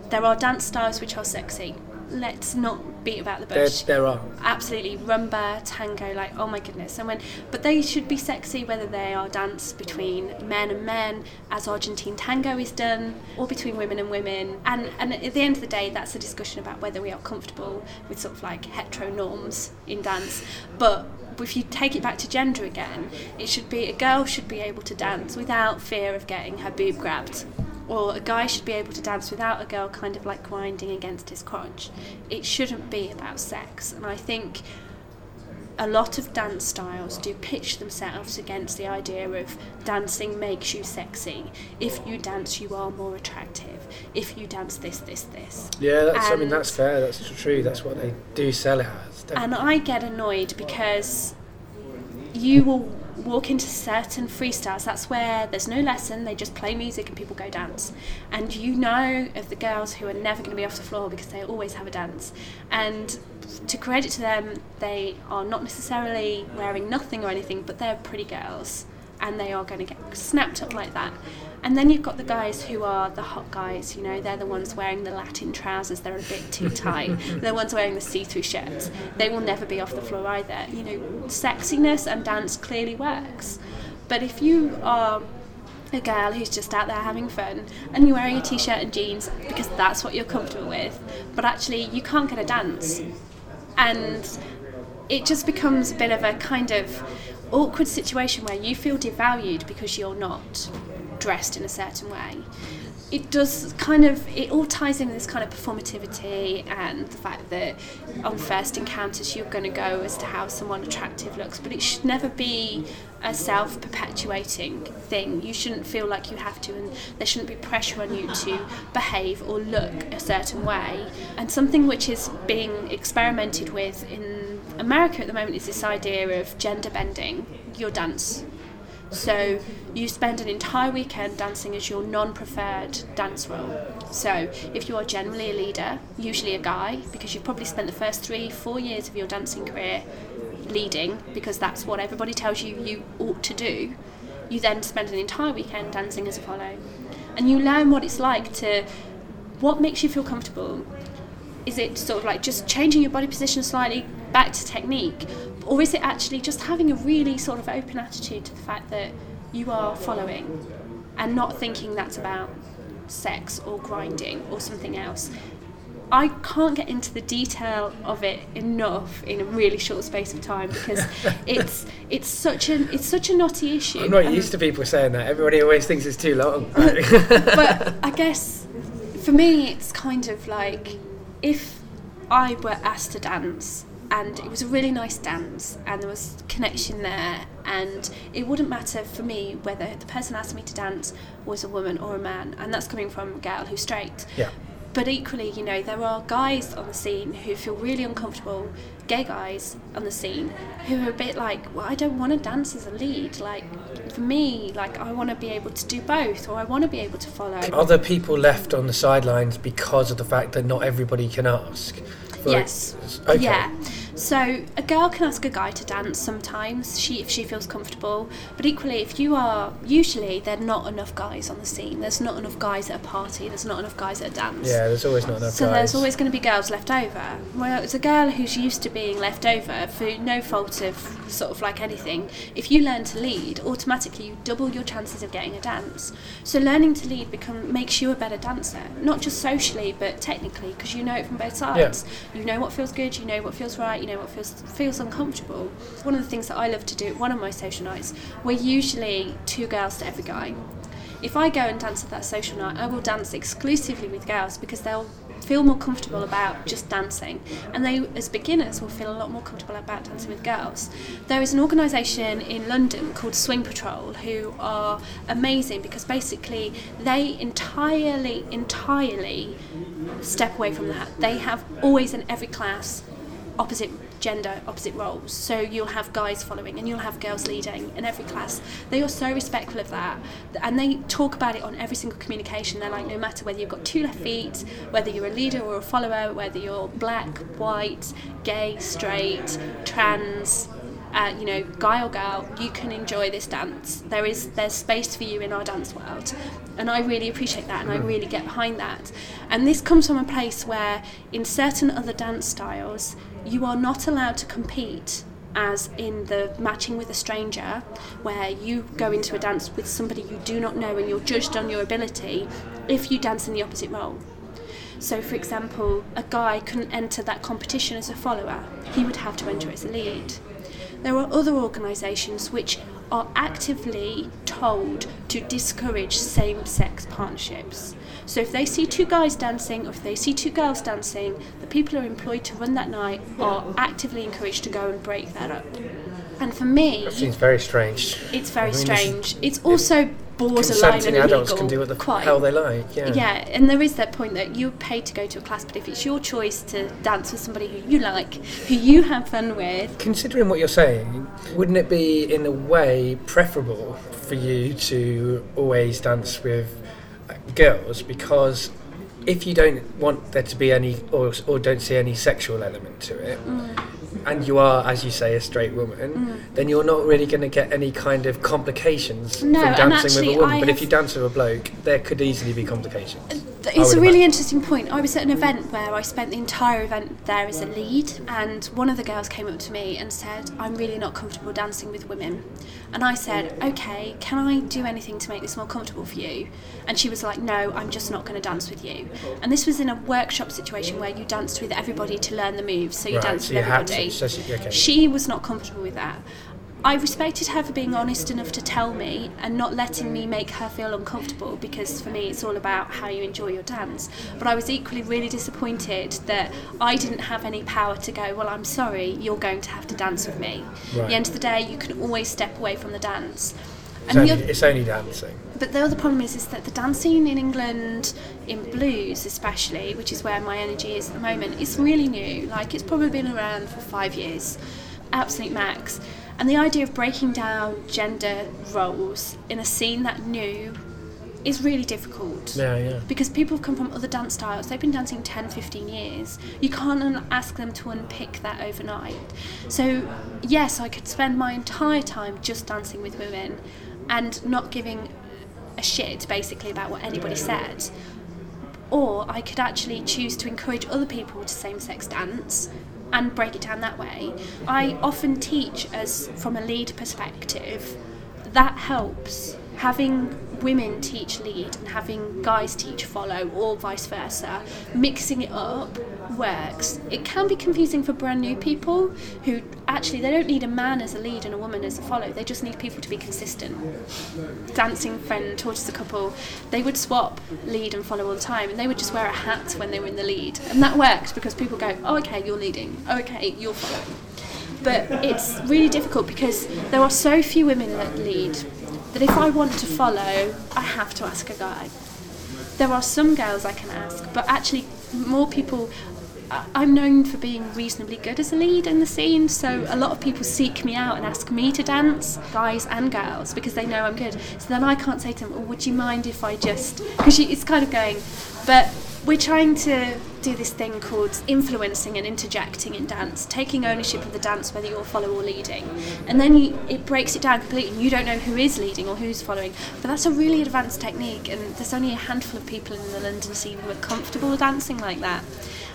A: There are dance styles which are sexy. Let's not beat about the bush.
C: there are.
A: Absolutely, rumba, tango, like oh my goodness. And when, but they should be sexy whether they are dance between men and men, as Argentine tango is done, or between women and women. And and at the end of the day, that's a discussion about whether we are comfortable with sort of like hetero norms in dance. But if you take it back to gender again, it should be a girl should be able to dance without fear of getting her boob grabbed. Or a guy should be able to dance without a girl kind of like grinding against his crotch. It shouldn't be about sex. And I think a lot of dance styles do pitch themselves against the idea of dancing makes you sexy. If you dance, you are more attractive. If you dance this, this, this.
C: Yeah, that's, I mean, that's fair. That's true. That's what they do sell it as.
A: And I get annoyed because you will walk into certain freestyles. That's where there's no lesson, they just play music and people go dance. And you know of the girls who are never going to be off the floor because they always have a dance. And to credit to them, they are not necessarily wearing nothing or anything, but they're pretty girls and they are going to get snapped up like that. And then you've got the guys who are the hot guys, you know, they're the ones wearing the Latin trousers, they're a bit too tight. they're the ones wearing the see through shirts. They will never be off the floor either. You know, sexiness and dance clearly works. But if you are a girl who's just out there having fun and you're wearing a t shirt and jeans because that's what you're comfortable with, but actually you can't get a dance. And it just becomes a bit of a kind of awkward situation where you feel devalued because you're not dressed in a certain way. It does kind of, it all ties in this kind of performativity and the fact that on first encounters you're going to go as to how someone attractive looks, but it should never be a self perpetuating thing. You shouldn't feel like you have to, and there shouldn't be pressure on you to behave or look a certain way. And something which is being experimented with in America at the moment is this idea of gender bending your dance. So you spend an entire weekend dancing as your non-preferred dance role. So if you are generally a leader, usually a guy, because you've probably spent the first three, four years of your dancing career leading, because that's what everybody tells you you ought to do, you then spend an entire weekend dancing as a follow. And you learn what it's like to, what makes you feel comfortable. Is it sort of like just changing your body position slightly back to technique? Or is it actually just having a really sort of open attitude to the fact that you are following and not thinking that's about sex or grinding or something else? I can't get into the detail of it enough in a really short space of time because it's it's such a it's such a knotty issue.
C: I'm not
A: and-
C: used to people saying that. Everybody always thinks it's too long.
A: but I guess for me, it's kind of like if I were asked to dance and it was a really nice dance and there was connection there and it wouldn't matter for me whether the person asked me to dance was a woman or a man and that's coming from a girl who's straight
C: yeah.
A: but equally, you know, there are guys on the scene who feel really uncomfortable, gay guys on the scene, who are a bit like, well, I don't want to dance as a lead. Like, for me, like, I want to be able to do both, or I want to be able to follow.
C: Are there people left on the sidelines because of the fact that not everybody can ask?
A: Yes.
C: Okay.
A: Yeah. So a girl can ask a guy to dance sometimes, she if she feels comfortable. But equally, if you are usually there are not enough guys on the scene. There's not enough guys at a party. There's not enough guys at a dance.
C: Yeah, there's always not enough
A: So
C: guys.
A: there's always going to be girls left over. Well, it's a girl who's used to being left over for no fault of sort of like anything. If you learn to lead, automatically you double your chances of getting a dance. So learning to lead become makes you a better dancer, not just socially but technically, because you know it from both sides. You know what feels good, you know what feels right, you know what feels feels uncomfortable. One of the things that I love to do at one of my social nights, we're usually two girls to every guy. If I go and dance at that social night, I will dance exclusively with girls because they'll feel more comfortable about just dancing, and they, as beginners, will feel a lot more comfortable about dancing with girls. There is an organisation in London called Swing Patrol who are amazing because basically they entirely, entirely step away from that. They have always in every class opposite gender, opposite roles. So you'll have guys following and you'll have girls leading in every class. They are so respectful of that and they talk about it on every single communication. They're like, no matter whether you've got two left feet, whether you're a leader or a follower, whether you're black, white, gay, straight, trans, uh, you know, guy or girl, you can enjoy this dance. There is there's space for you in our dance world, and I really appreciate that, and I really get behind that. And this comes from a place where, in certain other dance styles, you are not allowed to compete as in the matching with a stranger, where you go into a dance with somebody you do not know and you're judged on your ability if you dance in the opposite role. So, for example, a guy couldn't enter that competition as a follower, he would have to enter as a lead. There are other organisations which are actively told to discourage same sex partnerships. So if they see two guys dancing or if they see two girls dancing, the people who are employed to run that night are actively encouraged to go and break that up. And for me,
C: it seems very strange.
A: it's very
C: I mean,
A: strange. It's also borderline and
C: adults can do what the
A: quite.
C: hell they like. Yeah.
A: Yeah, and there is that point that you're paid to go to a class, but if it's your choice to dance with somebody who you like, who you have fun with,
C: Considering what you're saying, wouldn't it be in a way preferable for you to always dance with uh, girls because if you don't want there to be any or, or don't see any sexual element to it and you are as you say a straight woman then you're not really going to get any kind of complications
A: No,
C: from dancing
A: actually
C: with a woman.
A: I
C: but if you dance with a bloke there could easily be complications
A: It's a really
C: imagine.
A: interesting point. I was at an event where I spent the entire event there as a lead, and one of the girls came up to me and said, I'm really not comfortable dancing with women. And I said, Okay, can I do anything to make this more comfortable for you? And she was like, No, I'm just not going to dance with you. And this was in a workshop situation where you danced with everybody to learn the moves, so you
C: Right,
A: danced
C: so
A: with
C: had to-
A: everybody.
C: so she- okay.
A: She was not comfortable with that. I respected her for being honest enough to tell me and not letting me make her feel uncomfortable because for me it's all about how you enjoy your dance. But I was equally really disappointed that I didn't have any power to go, well, I'm sorry, you're going to have to dance with me. At the end of the day, you can always step away from the dance.
C: it's only, it's only dancing
A: but the other problem is, is that the dancing in England, in blues especially, which is where my energy is at the moment, is really new. Like it's probably been around for five years, absolute max. And the idea of breaking down gender roles in a scene that new is really difficult.
C: yeah yeah
A: Because people have come from other dance styles, they've been dancing 10, 15 years. You can't un- ask them to unpick that overnight. So, yes, I could spend my entire time just dancing with women and not giving a shit basically about what anybody said. Or I could actually choose to encourage other people to same sex dance and break it down that way. I often teach as from a lead perspective that helps having women teach lead and having guys teach follow or vice versa mixing it up works. It can be confusing for brand new people who actually they don't need a man as a lead and a woman as a follow. They just need people to be consistent. Dancing friend taught us a couple. They would swap lead and follow all the time and they would just wear a hat when they were in the lead. And that worked because people go oh okay you're leading. Oh, okay you're following. But it's really difficult because there are so few women that lead that if I want to follow, I have to ask a guy. There are some girls I can ask, but actually, more people. I'm known for being reasonably good as a lead in the scene, so a lot of people seek me out and ask me to dance, guys and girls, because they know I'm good. So then I can't say to them, oh, would you mind if I just. Because it's kind of going, but we're trying to do this thing called influencing and interjecting in dance, taking ownership of the dance, whether you're follow or leading. And then you, it breaks it down completely, and you don't know who is leading or who's following. But that's a really advanced technique, and there's only a handful of people in the London scene who are comfortable dancing like that.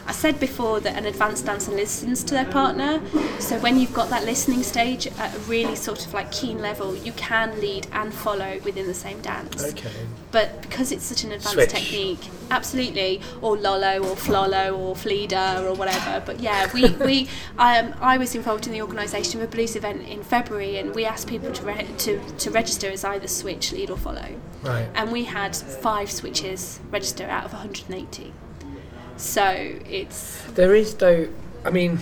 A: I said before that an advanced dancer listens to their partner, so when you've got that listening stage at a really sort of like keen level, you can lead and follow within the same dance
C: okay
A: but because it's such an advanced
C: Switch.
A: technique, absolutely, or lolo or flolo or fleeder or whatever. But yeah, we, we um, I was involved in the organisation of a blues event in February, and we asked people to re- to to register as either switch, lead, or follow,
C: right
A: and we had five switches register out of 180. So it's
C: There is though. I mean,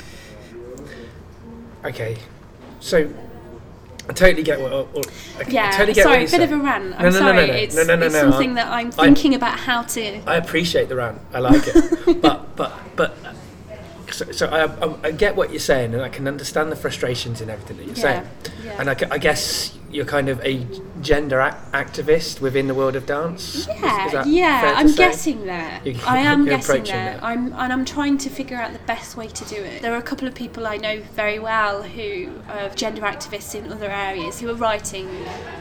C: okay, so I totally get what. what okay,
A: yeah.
C: I totally get
A: sorry,
C: what
A: a bit of a rant. I'm
C: No, no, no,
A: sorry.
C: no, no.
A: It's,
C: No, no, no,
A: it's
C: no,
A: something
C: I-
A: that I'm
C: I-
A: thinking about how to.
C: I appreciate the rant. I like it, but but but. So, so I, I, I get what you're saying, and I can understand the frustrations in everything that you're
A: Yeah,
C: saying.
A: yeah.
C: And I, I guess you're kind of a gender ac- activist within the world of dance.
A: Yeah,
C: is that
A: yeah, I'm
C: say?
A: getting there.
C: You-
A: I am
C: you're
A: getting there.
C: that.
A: I'm and I'm trying to figure out the best way to do it. There are a couple of people I know very well who are gender activists in other areas who are writing,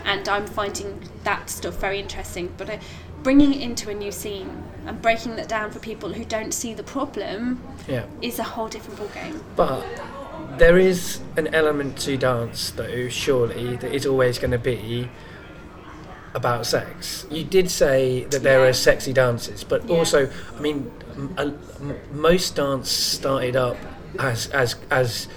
A: and I'm finding that stuff very interesting. But uh, bringing it into a new scene and breaking that down for people who don't see the problem
C: Yeah.
A: is a whole different ballgame.
C: But there is an element to dance, though, surely, that is always going to be about sex. You did say that there
A: Yeah.
C: are sexy dances, but
A: Yeah.
C: also, I mean, m- a- m- most dance started up as as as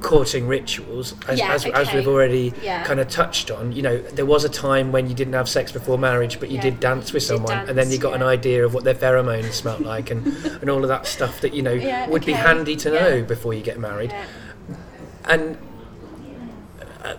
C: courting rituals, as,
A: Yeah,
C: as, as we've already
A: Yeah.
C: kind of touched on. You know, there was a time when you didn't have sex before marriage, but you
A: Yeah.
C: did dance with
A: You
C: someone, and then you got an idea of what their pheromones smelt like, and and all of that stuff that you know would be handy to know before you get married. And uh,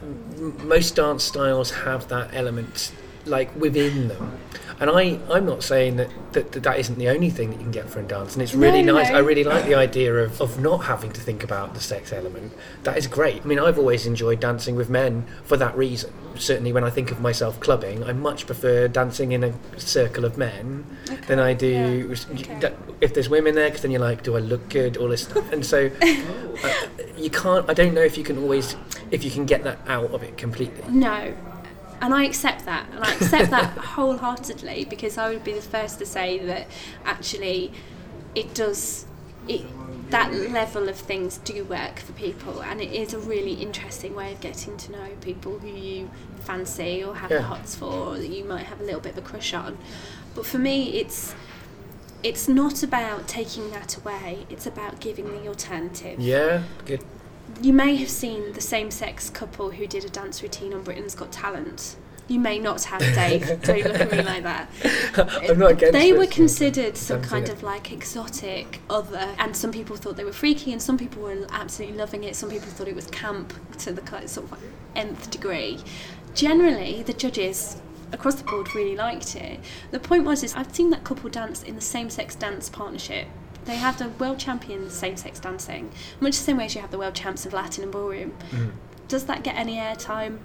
C: most dance styles have that element like within them and I, I'm not saying that, that that that isn't the only thing that you can get from dance. And it's really
A: No,
C: nice
A: no.
C: I really like the idea of, of not having to think about the sex element. That is great. I mean I've always enjoyed dancing with men for that reason. Certainly when I think of myself clubbing I much prefer dancing in a circle of men than I do
A: Yeah, okay.
C: that- if there's women there because then you're like do I look good? All this stuff. And so uh, you can't I don't know if you can always if you can get that out of it completely.
A: No. And I accept that. And I accept that wholeheartedly because I would be the first to say that actually it does it that level of things do work for people and it is a really interesting way of getting to know people who you fancy or have
C: Yeah.
A: the hots for or that you might have a little bit of a crush on. But for me it's it's not about taking that away, it's about giving the alternative
C: yeah good
A: you may have seen the same sex couple who did a dance routine on Britain's Got Talent. You may not have, Dave. Don't look at me like that.
C: I'm not against
A: They were considered some kind
C: it.
A: of like exotic other, and some people thought they were freaky, and some people were absolutely loving it. Some people thought it was camp to the of sort of nth degree. Generally, the judges across the board really liked it. The point was, is I've seen that couple dance in the same-sex dance partnership. They have the world champions same-sex dancing, much the same way as you have the world champs of Latin and ballroom.
C: Mm.
A: Does that get any airtime?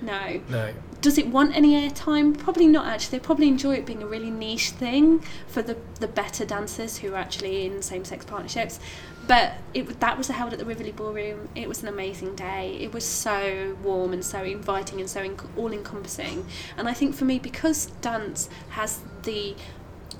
A: No.
C: no
A: Does it want any airtime? Probably not actually. They probably enjoy it being a really niche thing for the, the better dancers who are actually in same sex partnerships. But it, that was held at the Rivoli Ballroom. It was an amazing day. It was so warm and so inviting and so all encompassing. And I think for me, because dance has the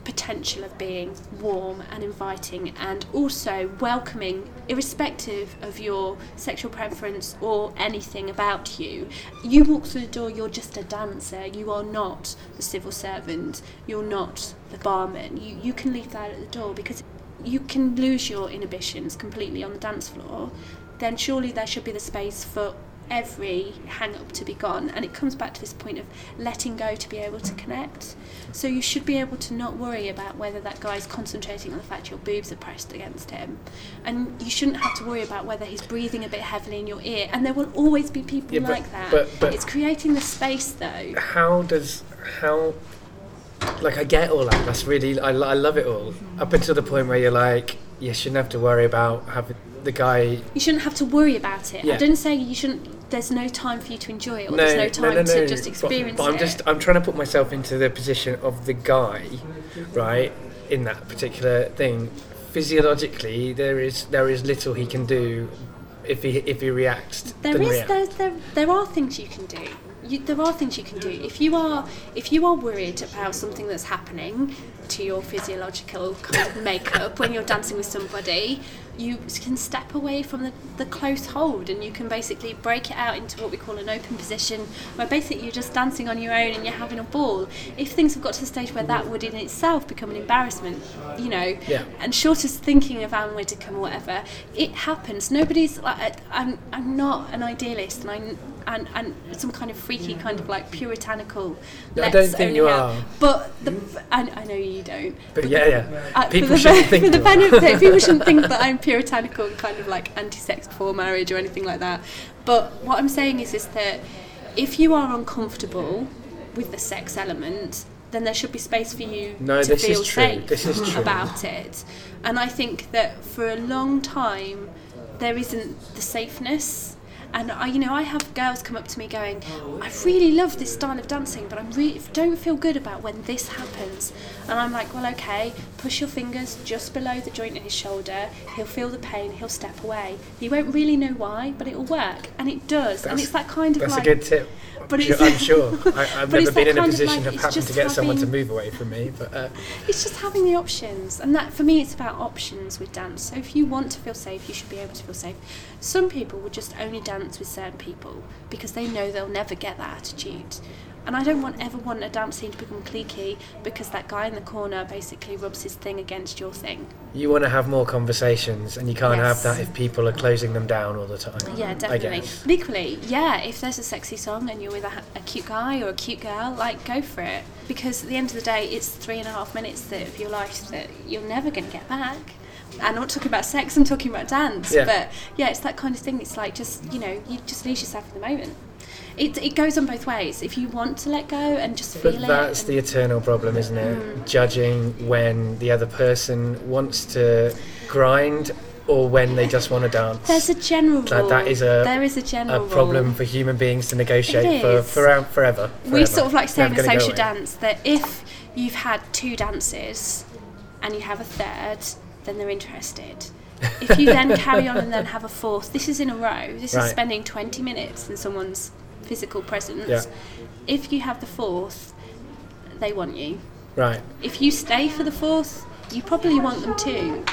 A: potential of being warm and inviting and also welcoming, irrespective of your sexual preference or anything about you. You walk through the door, you're just a dancer. You are not the civil servant. You're not the barman. You, you can leave that at the door because you can lose your inhibitions completely on the dance floor. Then surely there should be the space for every hang up to be gone and it comes back to this point of letting go to be able to connect. So you should be able to not worry about whether that guy's concentrating on the fact your boobs are pressed against him. And you shouldn't have to worry about whether he's breathing a bit heavily in your ear and there will always be people
C: Yeah, but-
A: like that.
C: but- but-
A: it's creating the space though.
C: How does how like I get all that. That's really I, I love it all. Up until the point where you're like you shouldn't have to worry about having the guy
A: you shouldn't have to worry about it.
C: Yeah.
A: i didn't say you shouldn't there's no time for you to enjoy it or
C: no,
A: there's no time
C: no, no,
A: to just
C: but-
A: experience
C: but, I'm
A: it
C: just I'm trying to put myself into the position of the guy right in that particular thing physiologically there is there is little he can do if he if he reacts
A: There is
C: react.
A: there, there there are things you can do. You, there are things you can do if you are if you are worried about something that's happening to your physiological kind of makeup when you're dancing with somebody. You can step away from the, the close hold and you can basically break it out into what we call an open position where basically you're just dancing on your own and you're having a ball. If things have got to the stage where that would in itself become an embarrassment, you know,
C: Yeah.
A: and short of thinking of Ann Widdecombe or whatever, it happens. Nobody's like I'm. I'm not an idealist, and I and, and some kind of freaky kind of like puritanical.
C: I
A: let's
C: don't think
A: only
C: you
A: have-
C: are.
A: But the I, I know you don't.
C: But yeah, yeah.
A: Uh,
C: People
A: for the,
C: shouldn't think
A: for the benefit, people shouldn't think that I'm puritanical and kind of like anti-sex before marriage or anything like that. But what I'm saying is, is that if you are uncomfortable with the sex element, then there should be space for you
C: No,
A: to
C: this is
A: feel
C: true.
A: safe
C: This is true.
A: about it. And I think that for a long time, there isn't the safeness. And I, you know, I have girls come up to me going, "I really love this style of dancing, but I really don't feel good about when this happens." And I'm like, "Well, okay, push your fingers just below the joint in his shoulder. He'll feel the pain. He'll step away. He won't really know why, but it'll work, and it does. and it's that kind of
C: That's
A: like
C: a good tip.
A: But it's-
C: I'm sure. I, I've
A: but
C: never been in a position
A: like-
C: of having to get someone to move away from me, but uh,
A: It's just having the options, and that for me, it's about options with dance. So if you want to feel safe, you should be able to feel safe. Some people would just only dance with certain people because they know they'll never get that attitude. And I don't want ever want a dance scene to become cliquey because that guy in the corner basically rubs his thing against your thing.
C: you want to have more conversations, and you can't
A: Yes.
C: have that if people are closing them down all the time.
A: Yeah, definitely. But equally, yeah, if there's a sexy song and you're with a, a cute guy or a cute girl, like go for it. Because at the end of the day, it's three and a half minutes that, of your life that you're never going to get back. And I'm not talking about sex, I'm talking about dance.
C: Yeah.
A: But yeah, it's that kind of thing. It's like just, you know, you just lose yourself in the moment. It, it goes on both ways. If you want to let go and just feel
C: But
A: it.
C: that's the eternal problem, isn't it?
A: Mm.
C: Judging when the other person wants to grind or when they just want to dance.
A: There's a general
C: That-
A: rule.
C: that is a-
A: there is a
C: a
A: general
C: problem
A: rule.
C: for human beings to negotiate for, for forever.
A: we sort of like say in a social dance that if you've had two dances and you have a third, then they're interested. If you then carry on and then have a fourth, this is in a row. This
C: Right.
A: is spending 20 minutes in someone's physical presence.
C: Yeah.
A: If you have the fourth, they want you.
C: Right.
A: If you stay for the fourth, you probably want them too.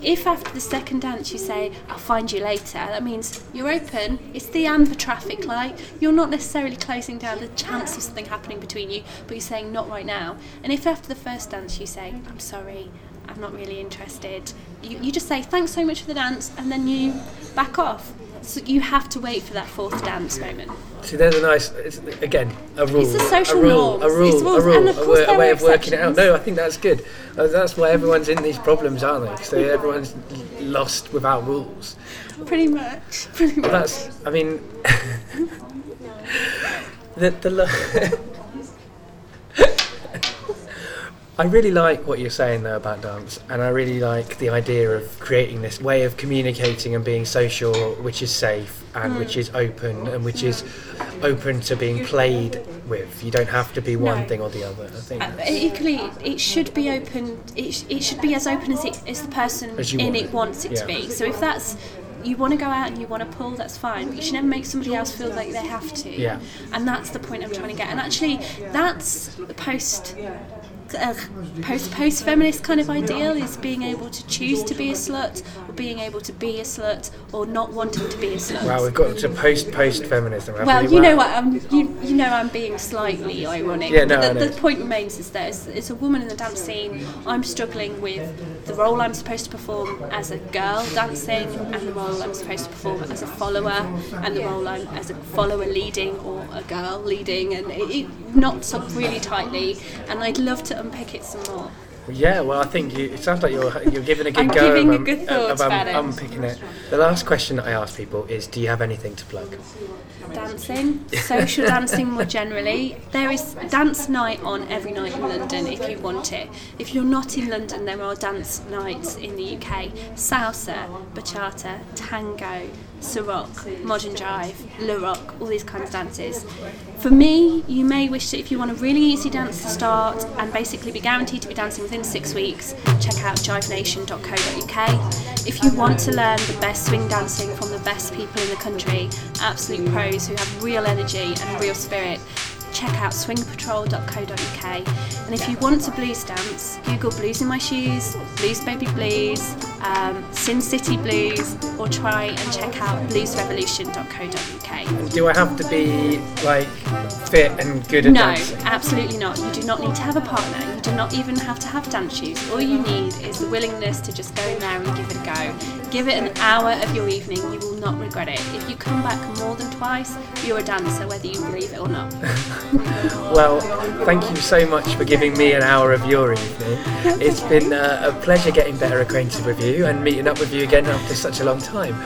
A: If after the second dance you say, I'll find you later, that means you're open, it's the amber traffic light, you're not necessarily closing down the chance of something happening between you, but you're saying, not right now. And if after the first dance you say, I'm sorry, I'm not really interested, you, you just say, thanks so much for the dance, and then you back off. So you have to wait for that fourth dance moment.
C: See, there's a nice, it's, again, a rule.
A: It's the social
C: a rule,
A: norms.
C: A rule,
A: rules,
C: a rule,
A: and of
C: a,
A: course
C: a
A: there
C: way
A: are
C: of working it out. No, I think that's good. Uh, That's why everyone's in these problems, aren't they? Because everyone's lost without rules.
A: Pretty much. Pretty much.
C: that's, I mean, the, the lo- I really like what you're saying though about dance, and I really like the idea of creating this way of communicating and being social, which is safe and
A: Mm.
C: which is open and which is open to being played with. You don't have to be one
A: No.
C: thing or the other. I think.
A: Uh, equally, it should be open. It, sh- it should be as open as it as the person
C: As
A: in
C: want
A: it
C: it.
A: wants it
C: Yeah.
A: to be. So if that's you want to go out and you want to pull, that's fine. But you should never make somebody else feel like they have to.
C: Yeah.
A: And that's the point I'm trying to get. And actually, that's the post. Post post feminist kind of ideal is being able to choose to be a slut being able to be a slut or not wanting to be a slut.
C: Wow, we've got to post post feminism.
A: Well,
C: we?
A: you know what? I'm, you, you know I'm being slightly ironic.
C: Yeah, no,
A: but the, the point remains is that as, as a woman in the dance scene, I'm struggling with the role I'm supposed to perform as a girl dancing and the role I'm supposed to perform as a follower and the role I'm as a follower leading or a girl leading and it, it knots up really tightly and I'd love to unpick it some more.
C: Yeah, well, I think you, it sounds like you're you're giving a good
A: I'm
C: go
A: giving
C: of,
A: a
C: um,
A: good thought
C: of, um,
A: about it.
C: unpicking it. The last question that I ask people is, do you have anything to plug?
A: dancing, social dancing more generally. There is dance night on every night in London if you want it. If you're not in London, there are dance nights in the UK. Salsa, bachata, tango, Ceroc, modern jive, LeRoc, all these kinds of dances. For me, you may wish that if you want a really easy dance to start and basically be guaranteed to be dancing within six weeks, check out jivenation.co.uk. If you want to learn the best swing dancing from the best people in the country, absolute pros who have real energy and real spirit, check out swingpatrol.co.uk. And if you want to blues dance, Google Blues in My Shoes, Blues Baby Blues, um, Sin City Blues, or try and check out bluesrevolution.co.uk.
C: Do I have to be like fit and good at
A: No,
C: dancing?
A: absolutely not. You do not need to have a partner. You do not even have to have dance shoes. All you need is the willingness to just go in there and give it a go. Give it an hour of your evening. You will not regret it. If you come back more than twice, you're a dancer, whether you believe it or not.
C: Well, thank you so much for giving me an hour of your evening. It's been uh, a pleasure getting better acquainted with you and meeting up with you again after such a long time.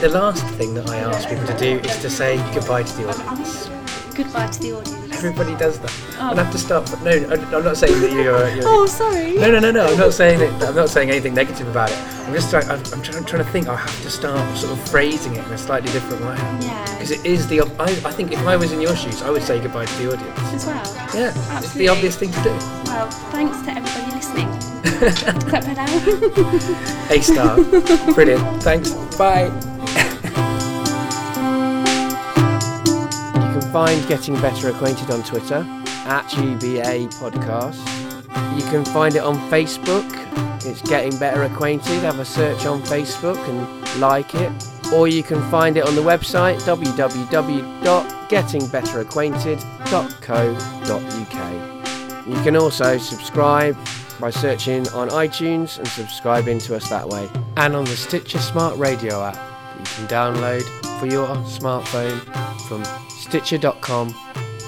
C: The last thing that I ask people to do is to say goodbye to the audience.
A: Goodbye to the audience.
C: Everybody does that.
A: Oh.
C: I'll have to start. No, I'm I'm not saying that you're. you're
A: Oh, sorry.
C: no, no, no, no. I'm not saying it. I'm not saying anything negative about it. I'm just trying. I'm, I'm trying, trying to think. I have to start sort of phrasing it in a slightly different way.
A: Yeah.
C: Because it is the. I, I think if I was in your shoes, I would say goodbye to the audience.
A: As well.
C: Yeah, Absolutely. it's the obvious thing to do.
A: Well, thanks to everybody listening. Is that better?
C: A star. Brilliant. Thanks. Bye.
B: You can find Getting Better Acquainted on Twitter at GBA Podcast. You can find it on Facebook. It's Getting Better Acquainted. Have a search on Facebook and like it. Or you can find it on the website www.gettingbetteracquainted.co.uk. You can also subscribe by searching on iTunes and subscribing to us that way. And on the Stitcher Smart Radio app that you can download for your smartphone from Stitcher.com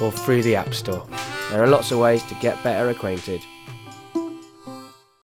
B: or through the App Store. There are lots of ways to get better acquainted.